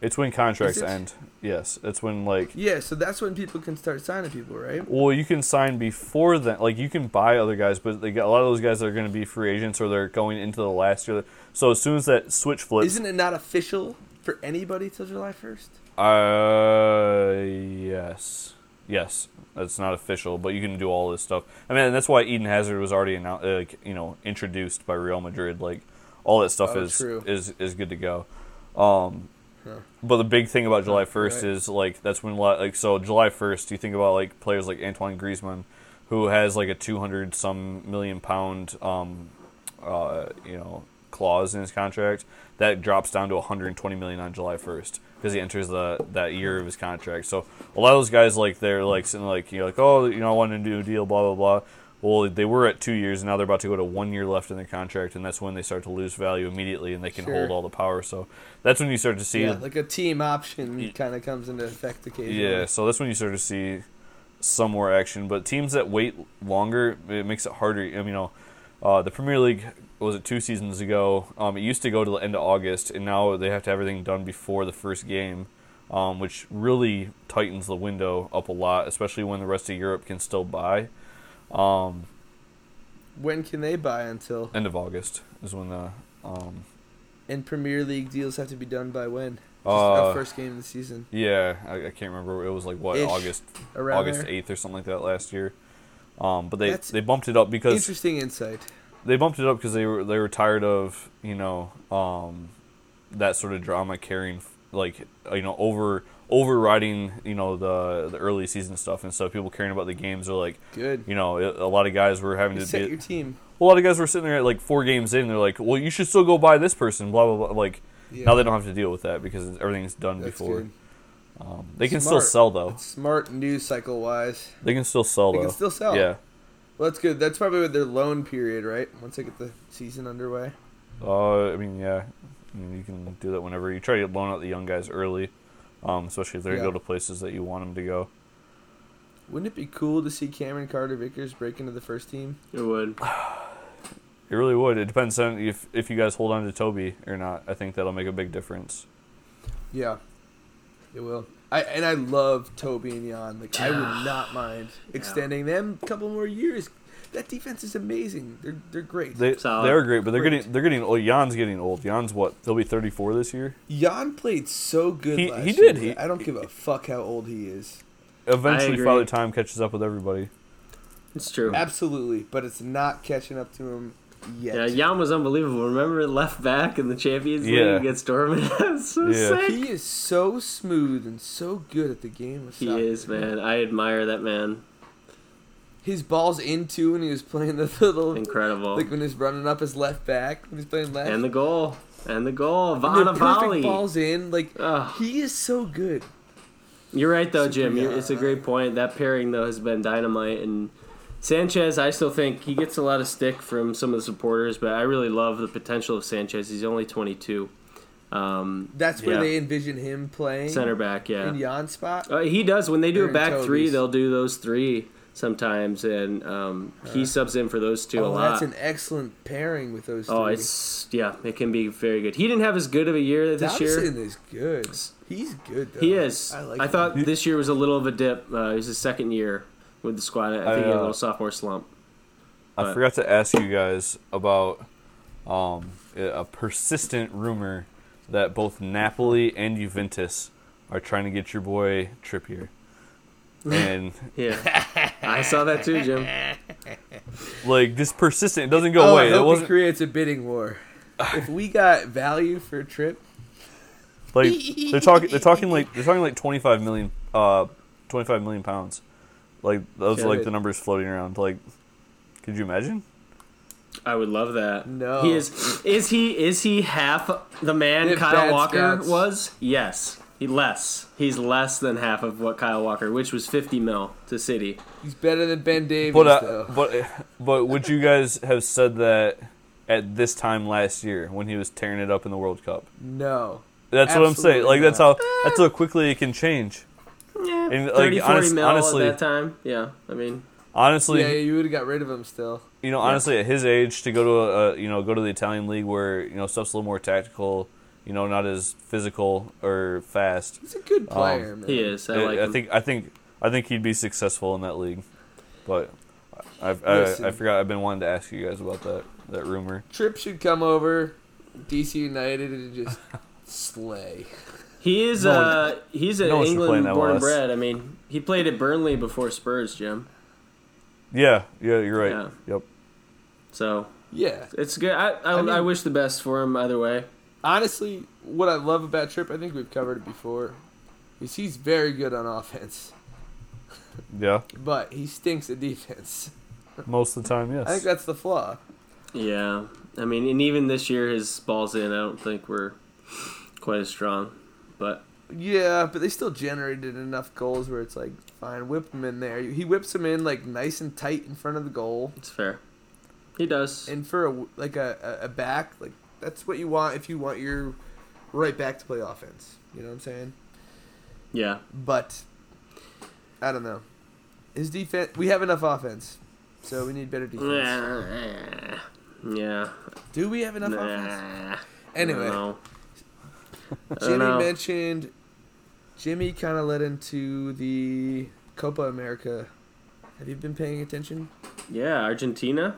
S2: It's when contracts
S1: it?
S2: end. Yes, it's when like
S1: Yeah, so that's when people can start signing people, right?
S2: Well, you can sign before then. Like you can buy other guys, but they got, a lot of those guys are going to be free agents or they're going into the last year. So as soon as that switch flips,
S1: Isn't it not official for anybody till July first?
S2: uh, yes, yes, that's not official, but you can do all this stuff. I mean, and that's why Eden Hazard was already announced, uh, like, you know, introduced by Real Madrid. Like all that stuff
S1: Oh,
S2: is
S1: true.
S2: is is good to go. Um,
S1: Huh.
S2: But the big thing about July first
S1: right.
S2: is like that's when a lot- like so July first you think about like players like Antoine Griezmann, who has like a two hundred some million pound um, uh, you know clause in his contract that drops down to 120 million on July 1st because he enters the that year of his contract. So a lot of those guys like they're like sitting like you know like oh you know I want to do a deal blah blah blah. Well, they were at two years, and now they're about to go to one year left in their contract, and that's when they start to lose value immediately, and they can
S1: Sure.
S2: hold all the power. So that's when you start to see
S1: Yeah, like a team option kind of comes into effect occasionally.
S2: yeah, so that's when you start to see some more action. But teams that wait longer, it makes it harder. I mean, you know, uh, the Premier League was it two seasons ago? Um, it used to go to the end of August, and now they have to have everything done before the first game, um, which really tightens the window up a lot, especially when the rest of Europe can still buy. Um,
S1: When can they buy until?
S2: end of August is when the um,
S1: And Premier League deals have to be done by when?
S2: Uh,
S1: first game of the season.
S2: yeah, I, I can't remember. It was like what
S1: Ish,
S2: August August eighth or something like that last year. Um, but they
S1: That's
S2: they bumped it up because
S1: Interesting insight.
S2: they bumped it up because they were they were tired of you know um, that sort of drama carrying like you know over overriding you know the the early season stuff and stuff. People caring about the games are like
S1: Good.
S2: you know a lot of guys were having
S1: You
S2: to
S1: set
S2: be
S1: your team.
S2: a lot of guys were sitting there at like four games in. They're like, well, you should still go buy this person. Blah blah blah. Like
S1: Yeah.
S2: now they don't have to deal with that because everything's done
S1: That's
S2: before.
S1: good.
S2: Um, they can still sell though.
S1: It's smart news cycle wise.
S2: They can still sell though.
S1: They
S2: though.
S1: can still sell.
S2: Yeah.
S1: Well, that's good. That's probably with their loan period, right? Once they get the season underway.
S2: Uh, I mean, yeah, I mean, you can do that whenever you try to loan out the young guys early, um, especially if they
S1: Yeah.
S2: go to places that you want them to go.
S1: Wouldn't it be cool to see Cameron Carter Vickers break into the first team?
S3: It would. <sighs>
S2: It really would. It depends on if if you guys hold on to Toby or not. I think that'll make a big difference.
S1: Yeah, it will. I and I love Toby and Jan. Like I would not mind extending them a couple more years. That defense is amazing. They're they're great.
S2: They
S3: Solid.
S2: they're great, but they're
S1: Great.
S2: getting they're getting old. Jan's getting old. Jan's what? He'll be thirty four this year.
S1: Jan played so good
S2: He-
S1: last
S2: he did.
S1: year.
S2: He-
S1: I don't give a fuck how old he is.
S2: Eventually. Father Time catches up with everybody.
S3: It's true.
S1: Absolutely, but it's not catching up to him yet.
S3: Yeah, Jan was unbelievable. Remember left back in the Champions League
S2: Yeah.
S3: against Dortmund? <laughs> That's so
S2: Yeah.
S3: sick.
S1: He is so smooth and so good at the game. Of
S3: He is, man. I admire that man.
S1: His balls into when he was playing the little
S3: Incredible.
S1: like when he's running up his left back when he's playing left.
S3: and the goal. And the goal. Vanna volley.
S1: balls in. Like
S3: Ugh.
S1: he is so good.
S3: You're right, though, Jim. You're, it's a great point. That pairing, though, has been dynamite. And Sanchez, I still think he gets a lot of stick from some of the supporters, but I really love the potential of Sanchez. He's only 22. Um,
S1: That's where
S3: Yeah.
S1: they envision him playing
S3: center back, yeah.
S1: in Jan's spot.
S3: Uh, he does. When they do a back three, they'll do those three sometimes, and um, he subs in for those two a
S1: oh,
S3: lot.
S1: that's an excellent pairing with those.
S3: oh,
S1: three.
S3: it's yeah, it can be very good. He didn't have as good of a year this year.
S1: Davinson is good. He's good. Though.
S3: He is.
S1: I
S3: I,
S1: like. him.
S3: thought this year was a little of a dip. Uh, it was his second year with the squad. I,
S2: I,
S3: think he had a
S2: uh,
S3: little sophomore slump.
S2: I
S3: But-
S2: forgot to ask you guys about um, a persistent rumor that both Napoli and Juventus are trying to get your boy Trippier, <laughs> and
S3: Yeah, I saw that too, Jim. <laughs>
S2: like this persistent, it doesn't go
S1: oh,
S2: away.
S1: I
S2: It wasn't
S1: creates a bidding war. if we got value for a trip,
S2: like they're talking. They're talking like they're talking like twenty five million, uh, twenty five million pounds. Like those are like
S1: Good.
S2: the numbers floating around. Like, could you imagine?
S3: I would love that.
S1: No.
S3: he is. Is he? Is he half the man
S1: They
S3: Kyle Walker
S1: stats.
S3: was? Yes. He less. He's less than half of what Kyle Walker, which was fifty mil to City.
S1: he's better than Ben Davies.
S2: But uh,
S1: though.
S2: but but would you guys have said that at this time last year when he was tearing it up in the World Cup?
S1: no.
S2: That's what I'm saying.
S1: Absolutely
S2: Like that's how that's how quickly it can change.
S3: Yeah,
S2: And, like,
S3: 30, 40
S2: honest-
S3: mil
S2: honestly-
S3: at that time. Yeah, I mean,
S2: Honestly,
S1: Yeah, you would have got rid of him still.
S2: you know, honestly, at his age, to go to a, a you know go to the Italian league where you know stuff's a little more tactical, you know, not as physical or fast.
S1: He's a good player,
S2: Um,
S1: man.
S3: he is. I
S2: I,
S3: like
S2: I
S3: him.
S2: think I think I think he'd be successful in that league, but I've,
S1: Listen.
S2: I I forgot I've been wanting to ask you guys about that that rumor.
S1: Trip should come over, DC United, and just slay.
S3: He is.
S2: No one-
S3: uh, he's an
S2: no one should play in
S3: England born and bred. I mean, he played at Burnley before Spurs, Jim.
S2: Yeah, yeah, you're right.
S3: Yeah.
S2: Yep.
S3: So
S1: Yeah.
S3: it's good. I I,
S1: I mean-
S3: I wish the best for him either way.
S1: Honestly, what I love about Trip, I think we've covered it before, is he's very good on offense, <laughs>
S2: Yeah.
S1: but he stinks at defense. <laughs>
S2: Most of the time, yes.
S1: I think that's the flaw.
S3: Yeah, I mean, and even this year, his balls in. I don't think we're quite as strong, but
S1: Yeah, but they still generated enough goals where it's like, fine, whip him in there. He whips him in like nice and tight in front of the goal,
S3: it's fair. He does.
S1: and for a like a, a a back, like that's what you want if you want your right back to play offense. You know what I'm saying?
S3: yeah,
S1: But I don't know. His defense, we have enough offense, so we need better defense.
S3: yeah.
S1: Do we have enough offense? Anyway,
S3: I don't know. I don't
S1: Jimmy mentioned. Jimmy kind of led into the Copa America. Have you been paying attention?
S3: Yeah, Argentina.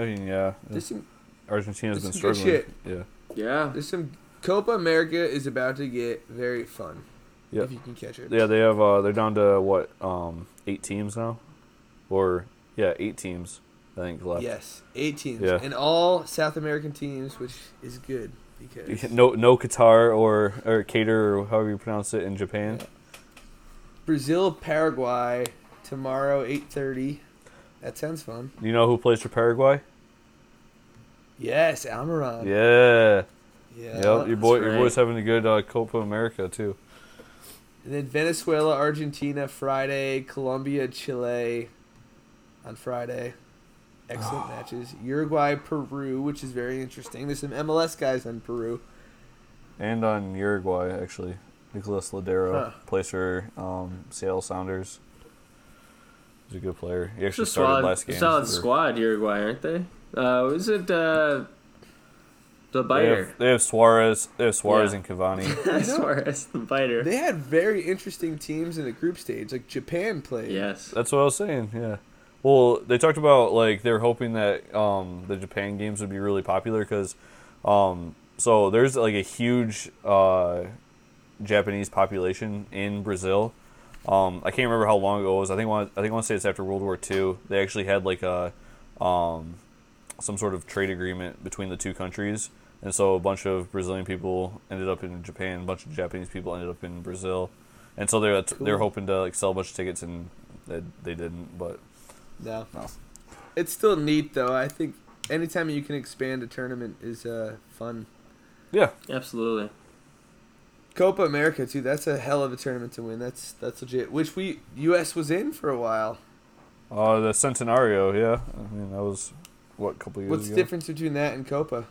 S2: I mean, yeah.
S1: There's some,
S2: Argentina's
S1: there's
S2: been
S1: some good
S2: struggling.
S1: shit.
S2: Yeah.
S3: Yeah,
S1: there's some. Copa America is about to get very fun.
S2: Yeah.
S1: If you can catch it.
S2: Yeah, they have. Uh, they're down to what? Um, eight teams now, or yeah, eight teams. I think left.
S1: Yes, eight teams,
S2: Yeah.
S1: and all South American teams, which is good because <laughs>
S2: No, no Qatar or or Cater or however you pronounce it in Japan.
S1: Yeah. Brazil, Paraguay tomorrow, eight thirty. That sounds fun.
S2: You know who plays for Paraguay?
S1: Yes, Almiron.
S2: Yeah.
S1: Yeah.
S2: Yep. Your boy,
S3: that's
S2: your boy's having a good uh, Copa America too.
S1: And then Venezuela, Argentina Friday, Colombia, Chile on Friday. Excellent <sighs> matches. Uruguay, Peru, which is very interesting. There's some MLS guys on Peru.
S2: And on Uruguay, actually, Nicolas Lodeiro
S1: Huh.
S2: plays for um, Seattle Sounders. He's a good player. He
S3: it's
S2: actually
S3: a
S2: started
S3: solid,
S2: last game.
S3: solid
S2: for-
S3: squad. Uruguay, aren't they? Uh, is it uh, the
S2: They
S3: biter?
S2: have, they have Suarez. They have Suarez
S3: Yeah.
S2: and Cavani. <laughs>
S3: Suarez, the biter.
S1: They had very interesting teams in the group stage. Like Japan played.
S3: yes.
S2: That's what I was saying. Yeah. Well, they talked about like they're hoping that um, the Japan games would be really popular because, um, so there's like a huge uh, Japanese population in Brazil. Um, I can't remember how long ago it was. I think I think I want to say it's after World War II. They actually had like a um, some sort of trade agreement between the two countries, and so a bunch of Brazilian people ended up in Japan. A bunch of Japanese people ended up in Brazil, and so they're they're hoping to like sell a bunch of tickets, and they, they didn't. But
S1: No.
S2: No.
S1: It's still neat though. I think anytime you can expand a tournament is uh, fun.
S2: yeah,
S3: Absolutely.
S1: Copa America too. That's a hell of a tournament to win. That's that's legit. Which we U.S. was in for a while.
S2: uh, the Centenario. Yeah, I mean that was what couple years
S1: What's the difference between that and Copa?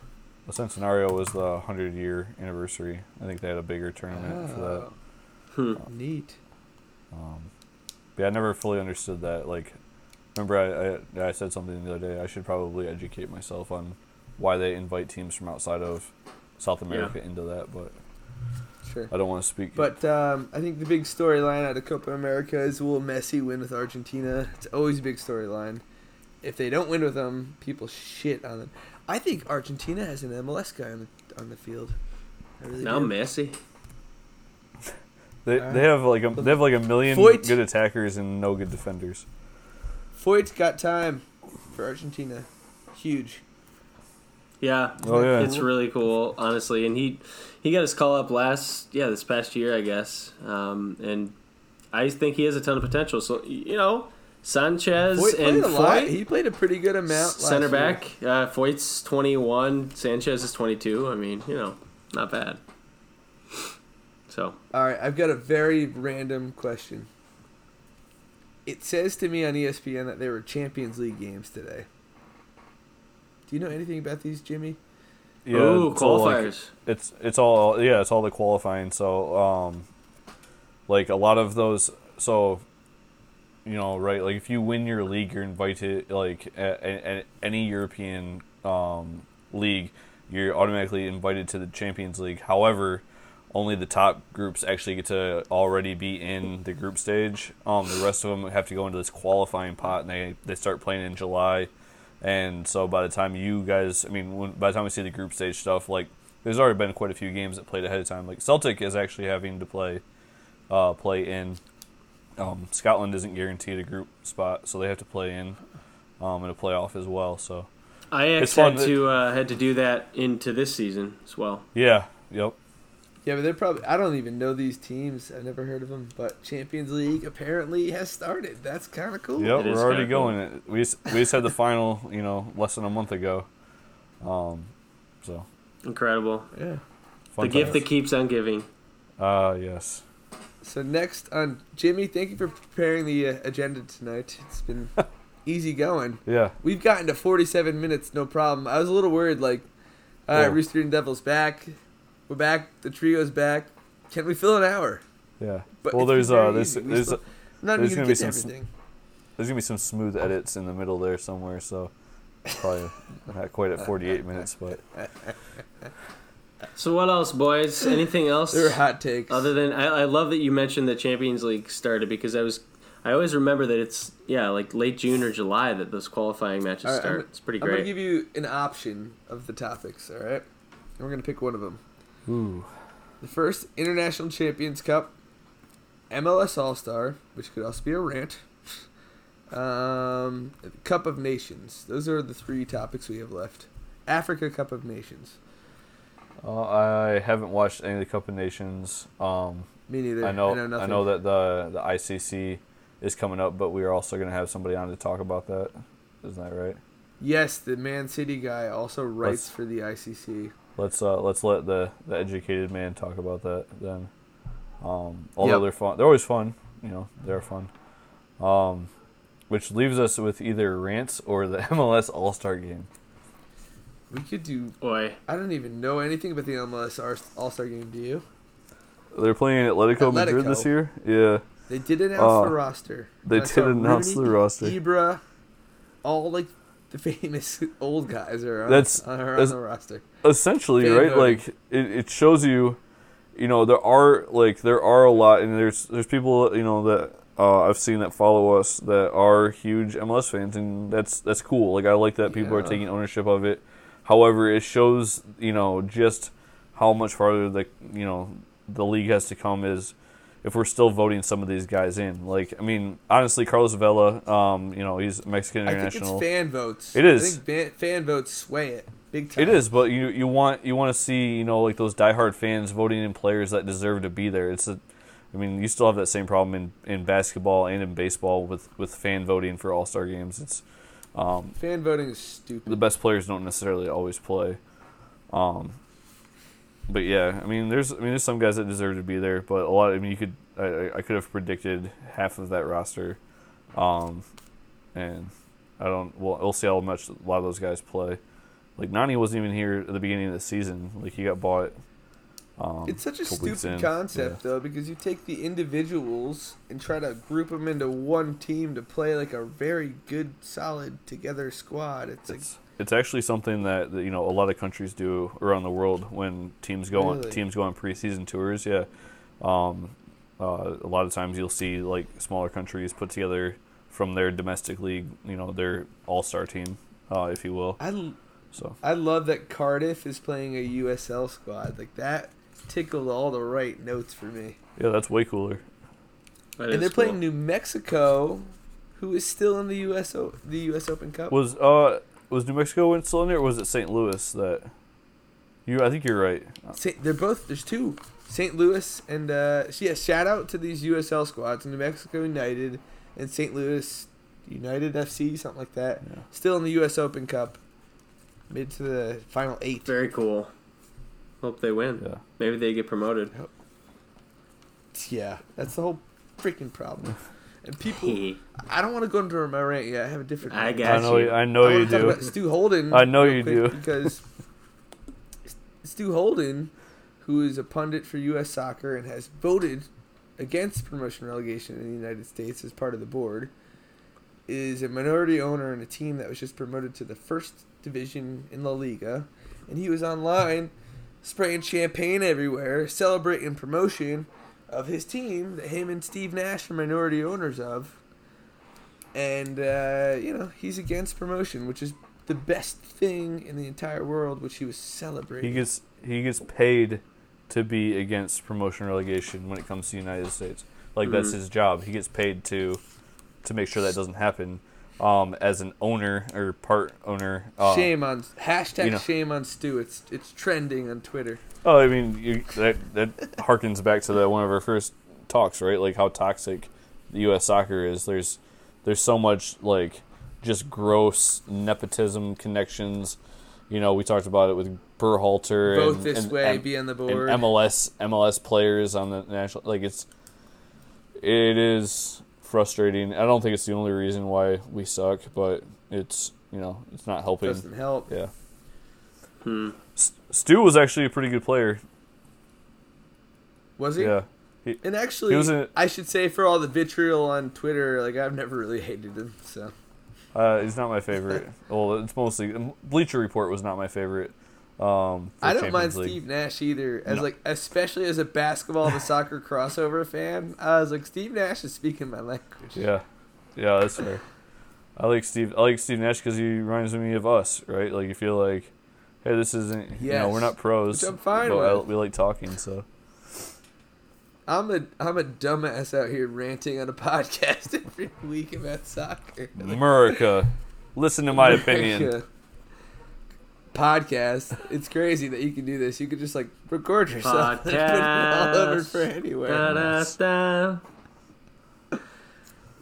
S2: The Centenario was the hundred year anniversary. I think they had a bigger tournament for that.
S3: Hmm.
S1: Oh, neat.
S2: Um, but yeah, I never fully understood that. Like, remember I, I I said something the other day. I should probably educate myself on why they invite teams from outside of South America into that, but
S1: Sure.
S2: I don't want to speak.
S1: But um, I think the big storyline out of Copa America is will Messi win with Argentina? It's always a big storyline. If they don't win with them, people shit on them. I think Argentina has an MLS guy on the on the field. I really
S3: Now
S1: do.
S3: Messi.
S2: They,
S1: Alright.
S2: they have like a they have like a million
S1: Foyth.
S2: good attackers and no good defenders.
S1: Foyth's got time for Argentina. Huge.
S3: Yeah.
S2: Oh yeah,
S3: It's really cool, honestly. And he he got his call up last yeah this past year, I guess. Um, and I think he has a ton of potential. So you know, Sanchez
S1: Foyth
S3: and. Foyth,
S1: He played a pretty good amount. last
S3: center
S1: year.
S3: back. Uh, Foyth's twenty one. Sanchez is twenty two. I mean, you know, not bad. So
S1: All right, I've got a very random question. It says to me on ESPN that there were Champions League games today. Do you know anything about these, Jimmy?
S2: yeah.
S3: ooh,
S2: it's all, like-
S3: qualifiers.
S2: it's it's all yeah, it's all the qualifying. So um, like a lot of those. So you know, right? Like if you win your league, you're invited. Like at, at any European um, league, you're automatically invited to the Champions League. However, only the top groups actually get to already be in the group stage. Um, the rest of them have to go into this qualifying pot, and they they start playing in July. And so by the time you guys, I mean, when, by the time we see the group stage stuff, like there's already been quite a few games that played ahead of time. Like Celtic is actually having to play, uh, play in. Um, Scotland isn't guaranteed a group spot, so they have to play in, um, in a playoff as well. So
S3: I
S2: It's
S3: had
S2: that-
S3: to uh, had to do that into this season as well.
S2: yeah, yep,
S1: Yeah, but they're probably. I don't even know these teams. I've never heard of them. But Champions League apparently has started. That's kind of cool.
S2: yep.
S3: It
S2: We're already
S3: kinda cool.
S2: going. It we just, we just had the final, you know, less than a month ago. Um, so
S3: Incredible.
S1: Yeah.
S2: fun
S3: the gift that keeps on giving.
S2: Ah, yes.
S1: So next on Jimmy, thank you for preparing the uh, agenda tonight. It's been <laughs> easy going.
S2: Yeah.
S1: We've gotten to 47 minutes, no problem. I was a little worried, like, all right,
S2: Yeah.
S1: Rooster and Devil's back. We're back. The trio's back. Can we fill an hour?
S2: Yeah.
S1: But
S2: well, there's uh, there's.
S1: We
S2: there's
S1: still-
S2: there's
S1: even
S2: gonna be
S1: to
S2: some-
S1: everything.
S2: there's gonna be some smooth edits in the middle there somewhere. So probably <laughs> not quite at 48 minutes, but <laughs>
S3: So what else, boys? Anything else?
S1: There were hot takes.
S3: Other than I, I love that you mentioned the Champions League started because I was I always remember that it's yeah like late June or July that those qualifying matches
S1: All right,
S3: start.
S1: I'm-
S3: it's pretty great.
S1: I'm gonna give you an option of the topics. All right, and we're gonna pick one of them.
S2: ooh,
S1: The first International Champions Cup, MLS All Star, which could also be a rant. Um, Cup of Nations. Those are the three topics we have left. Africa Cup of Nations.
S2: Uh, I haven't watched any of the Cup of Nations. Um,
S1: Me neither.
S2: I know
S1: I know,
S2: I know that the the ICC is coming up, but we are also gonna have somebody on to talk about that. Isn't that right?
S1: Yes, the Man City guy also writes
S2: Let's-
S1: for the ICC.
S2: Let's uh, let's let the, the educated man talk about that then. Um, although
S1: Yep.
S2: they're fun, they're always fun. You know, they're fun. Um, which leaves us with either rants or the <laughs> MLS All Star Game.
S1: We could do.
S3: Boy,
S1: I don't even know anything about the MLS All Star game. Do you?
S2: They're playing Atletico, Madrid this year. Yeah,
S1: They did announce
S2: Uh,
S1: the roster.
S2: they did
S1: saw
S2: announce
S1: Rooney,
S2: the roster.
S1: Ibra, all like the famous <laughs> old guys are on,
S2: That's-
S1: are on
S2: that's-
S1: the roster.
S2: essentially
S1: Fan
S2: right
S1: voting.
S2: like it, it shows you you know there are like there are a lot and there's there's people you know that uh, I've seen that follow us that are huge MLS fans and that's that's cool like I like that people are taking ownership of it however it shows you know just how much farther the you know the league has to come is if we're still voting some of these guys in like I mean honestly Carlos Vela um you know he's Mexican international.
S1: I think it's fan votes.
S2: It is.
S1: I think fan, fan votes sway it big time.
S2: It is, but you you want you want to see you know like those diehard fans voting in players that deserve to be there. It's a, I mean you still have that same problem in, in basketball and in baseball with, with fan voting for All Star games. It's um,
S1: Fan voting is stupid.
S2: the best players don't necessarily always play. Um, but yeah, I mean there's I mean there's some guys that deserve to be there, but a lot. I mean you could I, I- could have predicted half of that roster, um, and I don't. Well, we'll see how much a lot of those guys play. Like Nani wasn't even here at the beginning of the season. Like he got bought. Um,
S1: It's such a stupid concept though because you take the individuals and try to group them into one team to play like a very good, solid together squad. It's, like
S2: It's it's actually something that, that you know a lot of countries do around the world when teams go on teams go on preseason tours. Yeah, um, uh, a lot of times you'll see like smaller countries put together from their domestic league, you know, their all star team, uh, if you will.
S1: I, l-
S2: So
S1: I love that Cardiff is playing a USL squad like that. Tickled all the right notes for me.
S2: Yeah, that's way cooler.
S3: That
S1: and they're
S3: cool.
S1: playing New Mexico, who is still in the U.S. O- the U.S. Open Cup.
S2: Was uh was New Mexico still in there, or was it St. Louis that? You, I think you're right.
S1: Saint, they're both. There's two. St. Louis and uh, so yeah. Shout out to these USL squads: New Mexico United and St. Louis United FC, something like that.
S2: Yeah.
S1: Still in the U.S. Open Cup, mid to the final eight.
S3: Very cool. Hope they win.
S2: Yeah.
S3: Maybe they get promoted.
S1: Yeah, that's the whole freaking problem. And people,
S3: He.
S1: I don't want to go into my rant yet. I have a different.
S3: I got
S2: I know.
S3: you.
S2: You, I know
S1: I
S2: you do.
S1: about Stu Holden.
S2: I know you do.
S1: because Stu Holden, who is a pundit for U.S. Soccer and has voted against promotion relegation in the United States as part of the board, is a minority owner in a team that was just promoted to the first division in La Liga, and he was online spraying champagne everywhere, celebrating promotion of his team that him and Steve Nash are minority owners of. And uh, you know he's against promotion, which is the best thing in the entire world, which he was celebrating.
S2: He gets he gets paid to be against promotion relegation when it comes to the United States. Like that's
S3: Mhm.
S2: his job. He gets paid to to make sure that doesn't happen. Um, as an owner or part owner. Uh,
S1: shame on hashtag
S2: you know.
S1: shame on Stu. It's it's trending on Twitter.
S2: Oh, I mean, you, that that harkens back to that one of our first talks, right? Like how toxic the U.S. soccer is. There's there's so much like just gross nepotism connections. You know, we talked about it with Berhalter
S1: Vote
S2: and,
S1: this
S2: and,
S1: way,
S2: and,
S1: be on the board.
S2: MLS MLS players on the national. Like it's it is frustrating. I don't think it's the only reason why we suck, but it's you know it's not helping.
S1: Doesn't help.
S2: Yeah.
S3: Hmm.
S2: S- Stu was actually a pretty good player.
S1: Was he?
S2: Yeah.
S1: And actually,
S2: He was a-
S1: I should say for all the vitriol on Twitter, like I've never really hated him. So
S2: Uh, he's not my favorite. <laughs> well, it's mostly Bleacher Report was not my favorite. Um,
S1: I don't mind
S2: League.
S1: Steve Nash either. As
S2: No.
S1: like, especially as a basketball to soccer crossover fan, I was like, Steve Nash is speaking my language.
S2: Yeah, yeah, that's fair. I like Steve. I like Steve Nash because he reminds me of us, right? Like you feel like, hey, this isn't. You know, we're not pros.
S1: Which I'm fine
S2: but I- we like talking, so
S1: I'm a I'm a dumbass out here ranting on a <laughs> podcast every week about soccer.
S2: America, listen to my opinion.
S1: Podcast. It's crazy that you can do this. You could just like record yourself and put it all over
S3: Podcast.
S1: for anywhere.
S3: Da, da, da.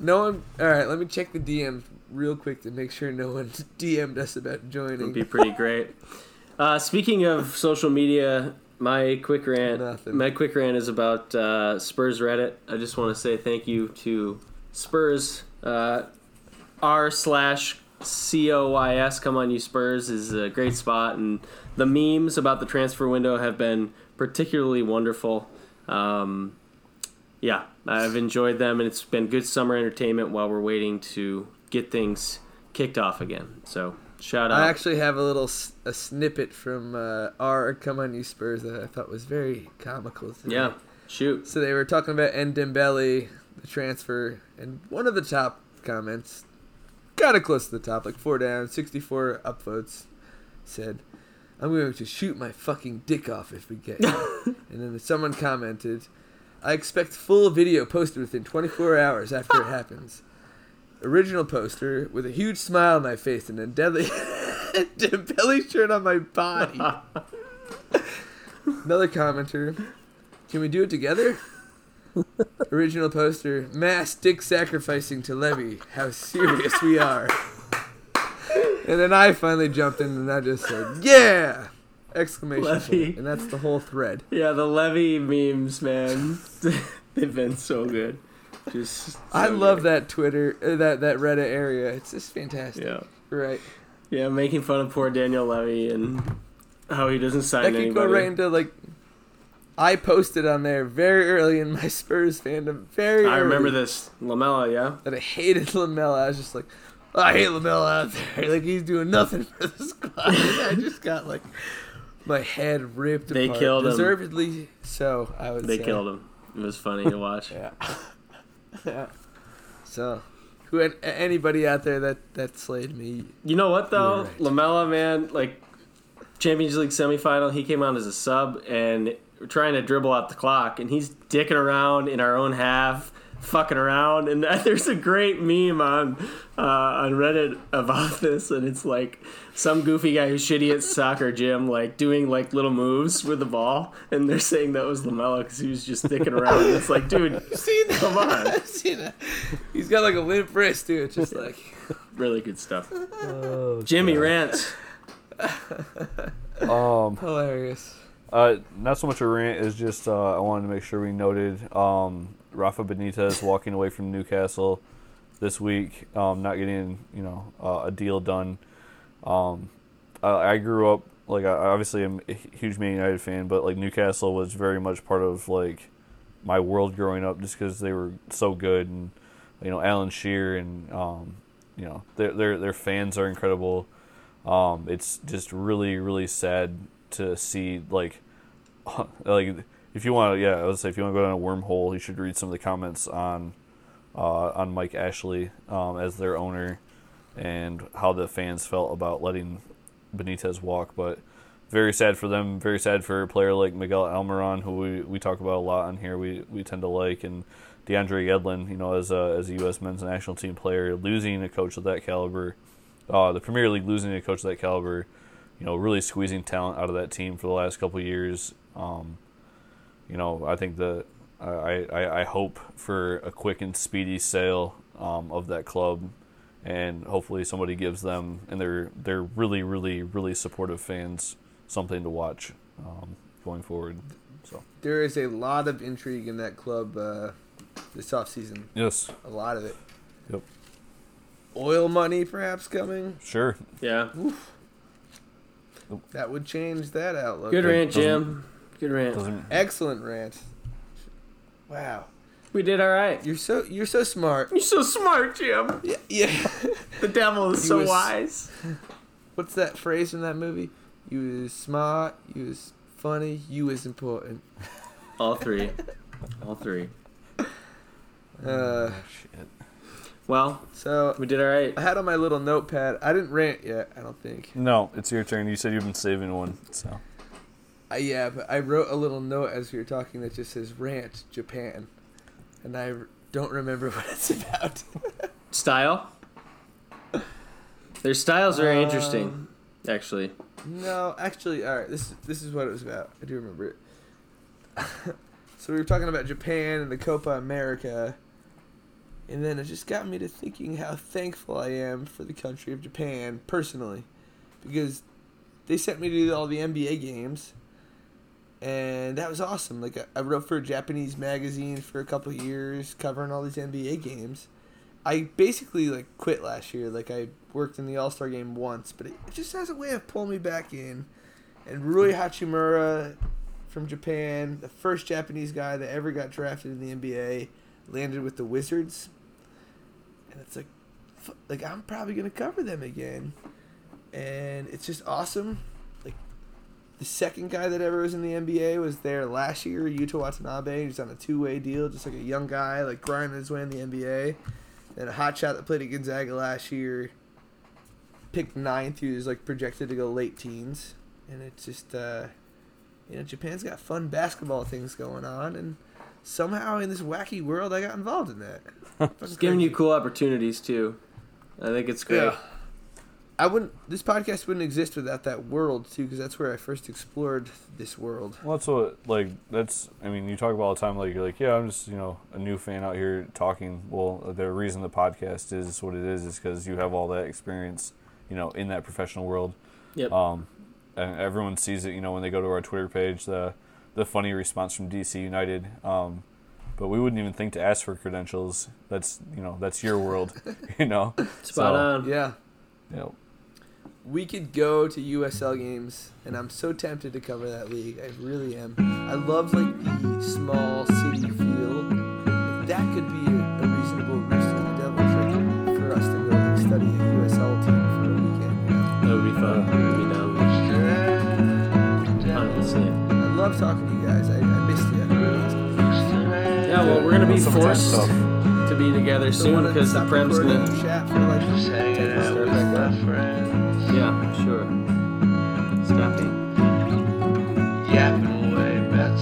S1: No one. All right, let me check the DMs real quick to make sure no one <laughs> DM'd us about joining.
S3: It would be pretty great. <laughs> Uh, speaking of social media, my quick rant.
S1: Nothing.
S3: My quick rant is about uh, Spurs Reddit. I just want to say thank you to Spurs. Uh, R slash C O Y S. Come on, you Spurs is a great spot, and the memes about the transfer window have been particularly wonderful. Um, yeah, I've enjoyed them, and it's been good summer entertainment while we're waiting to get things kicked off again. So shout out.
S1: I actually have a little a snippet from uh, our "Come On You Spurs" that I thought was very comical. today.
S3: yeah, shoot.
S1: So they were talking about Ndombele, the transfer, and one of the top comments, kind of close to the top, like four down, 64 upvotes, said, "I'm going to shoot my fucking dick off if we get." him." <laughs> and then someone commented, "I expect full video posted within 24 hours after it <laughs> happens." Original poster with a huge smile on my face and a deadly <laughs> Dembele shirt on my body. Another commenter. Can we do it together? <laughs> Original poster. Mass dick sacrificing to Levy. How serious we are. And then I finally jumped in and I just said, "Yeah!" Exclamation
S3: Levy.
S1: point. And that's the whole thread.
S3: Yeah, the Levy memes, man. <laughs> They've been so good. Just so
S1: I love
S3: good.
S1: that Twitter, uh, that that Reddit area. It's just fantastic.
S3: Yeah.
S1: Right.
S3: Yeah, making fun of poor Daniel Levy and how he doesn't sign
S1: That could
S3: anybody.
S1: go right into like. I posted on there very early in my Spurs fandom. Very. Early.
S3: I remember
S1: early.
S3: this. Lamela, yeah?
S1: that I hated <laughs> Lamela. I was just like, I hate Lamela out there. <laughs> Like he's doing nothing for the <laughs> squad. I just got like my head ripped
S3: They
S1: apart.
S3: killed him.
S1: Deservedly so. I would.
S3: They
S1: say.
S3: killed him. It was funny to watch.
S1: Yeah. yeah. So, who anybody out there that that slayed me?
S3: You know what though?
S1: Right.
S3: Lamela, man, like Champions League semifinal, he came on as a sub and trying to dribble out the clock, and he's dicking around in our own half, fucking around. And <laughs> there's a great meme on uh, on Reddit about this, and it's like some goofy guy who's shitty at soccer gym, like doing like little moves with the ball, and they're saying that was Lamelo because he was just dicking around. And it's like, dude, <laughs> you
S1: seen that?
S3: Come on.
S1: I've seen that. He's got like a limp wrist, dude. It's just like <laughs>
S3: really good stuff.
S2: Oh,
S3: Jimmy rants.
S2: Um,
S1: hilarious.
S2: Uh, not so much a rant as just uh, I wanted to make sure we noted um, Rafa Benitez walking away from Newcastle this week, um, not getting you know uh, a deal done. Um, I, I grew up like I obviously am a huge Man United fan, but like Newcastle was very much part of like my world growing up just because they were so good and you know Alan Shearer and um, you know their their their fans are incredible. Um, it's just really really sad to see like <laughs> like if you want to yeah I would say if you want to go down a wormhole you should read some of the comments on uh, on Mike Ashley um, as their owner and how the fans felt about letting Benitez walk but very sad for them very sad for a player like Miguel Almiron who we, we talk about a lot on here we, we tend to like and DeAndre Yedlin you know as a, as a U.S. men's national team player losing a coach of that caliber uh, the Premier League losing a coach of that caliber you know, really squeezing talent out of that team for the last couple of years. Um, you know, I think that I, I, I hope for a quick and speedy sale um, of that club, and hopefully somebody gives them and their their really really really supportive fans something to watch um, going forward. So
S1: There is a lot of intrigue in that club uh, this offseason.
S2: yes,
S1: A lot of it.
S2: Yep.
S1: Oil money perhaps coming.
S2: sure.
S3: Yeah.
S1: That would change that outlook.
S3: Good rant, Jim. Good rant.
S1: Excellent rant. Wow.
S3: We did all right.
S1: You're so you're so smart.
S3: You're so smart, Jim.
S1: Yeah. yeah.
S3: The devil is
S1: He
S3: so
S1: was-
S3: wise.
S1: What's that phrase in that movie? You is smart, you is funny, you is important.
S3: All three. All three.
S1: Uh,
S2: shit.
S3: Well,
S1: so
S3: we did all right.
S1: I had on my little notepad. I didn't rant yet. I don't think.
S2: No, it's your turn. You said you've been saving one, so
S1: Uh, yeah, but I wrote a little note as we were talking that just says rant Japan, and I don't remember <laughs> what it's about.
S3: Style. Their styles are
S1: Um,
S3: interesting, actually.
S1: No, actually, all right. This this is what it was about. I do remember it. <laughs> so we were talking about Japan and the Copa America, and then it just got me to thinking how thankful I am for the country of Japan personally, because they sent me to all the NBA games, and that was awesome. Like I, wrote for a Japanese magazine for a couple years, covering all these NBA games. I basically like quit last year. Like I worked in the All Star game once, but it, it just has a way of pulling me back in. And Rui Hachimura from Japan, the first Japanese guy that ever got drafted in the NBA, landed with the Wizards. And it's like, like I'm probably gonna cover them again, and it's just awesome. Like the second guy that ever was in the NBA was there last year, Yuta Watanabe. He's on a two-way deal, just like a young guy, like grinding his way in the NBA. And a hot shot that played at Gonzaga last year, picked ninth. He was like projected to go late teens, and it's just, uh, you know, Japan's got fun basketball things going on, and somehow in this wacky world, I got involved in that. <laughs> Fucking
S3: It's giving you cool opportunities too. I think it's great.
S1: Yeah. I wouldn't. This podcast wouldn't exist without that world too, because that's where I first explored this world.
S2: Well, that's what like that's. I mean, you talk about all the time. Like you're like, yeah, I'm just you know a new fan out here talking. Well, the reason the podcast is what it is is because you have all that experience, you know, in that professional world.
S3: Yep.
S2: Um, and everyone sees it. You know, when they go to our Twitter page, the the funny response from DC United. Um, but we wouldn't even think to ask for credentials. That's you know that's your world. <laughs> <laughs> you know.
S3: Spot
S2: So,
S3: on.
S1: Yeah,
S2: You know,
S1: we could go to USL games, and I'm so tempted to cover that league. I really am. I love like the small city feel. Love talking to you guys. I, I missed you.
S3: Yeah. Well, we're gonna be
S2: Summertime
S3: forced
S2: stuff.
S3: to be together soon because the
S1: stop
S3: prem's gonna.
S1: and chat for like
S4: Just hanging out
S1: start
S4: with
S1: back
S4: my
S1: up.
S4: friends.
S3: Yeah, sure. Stopping.
S4: Yapping away about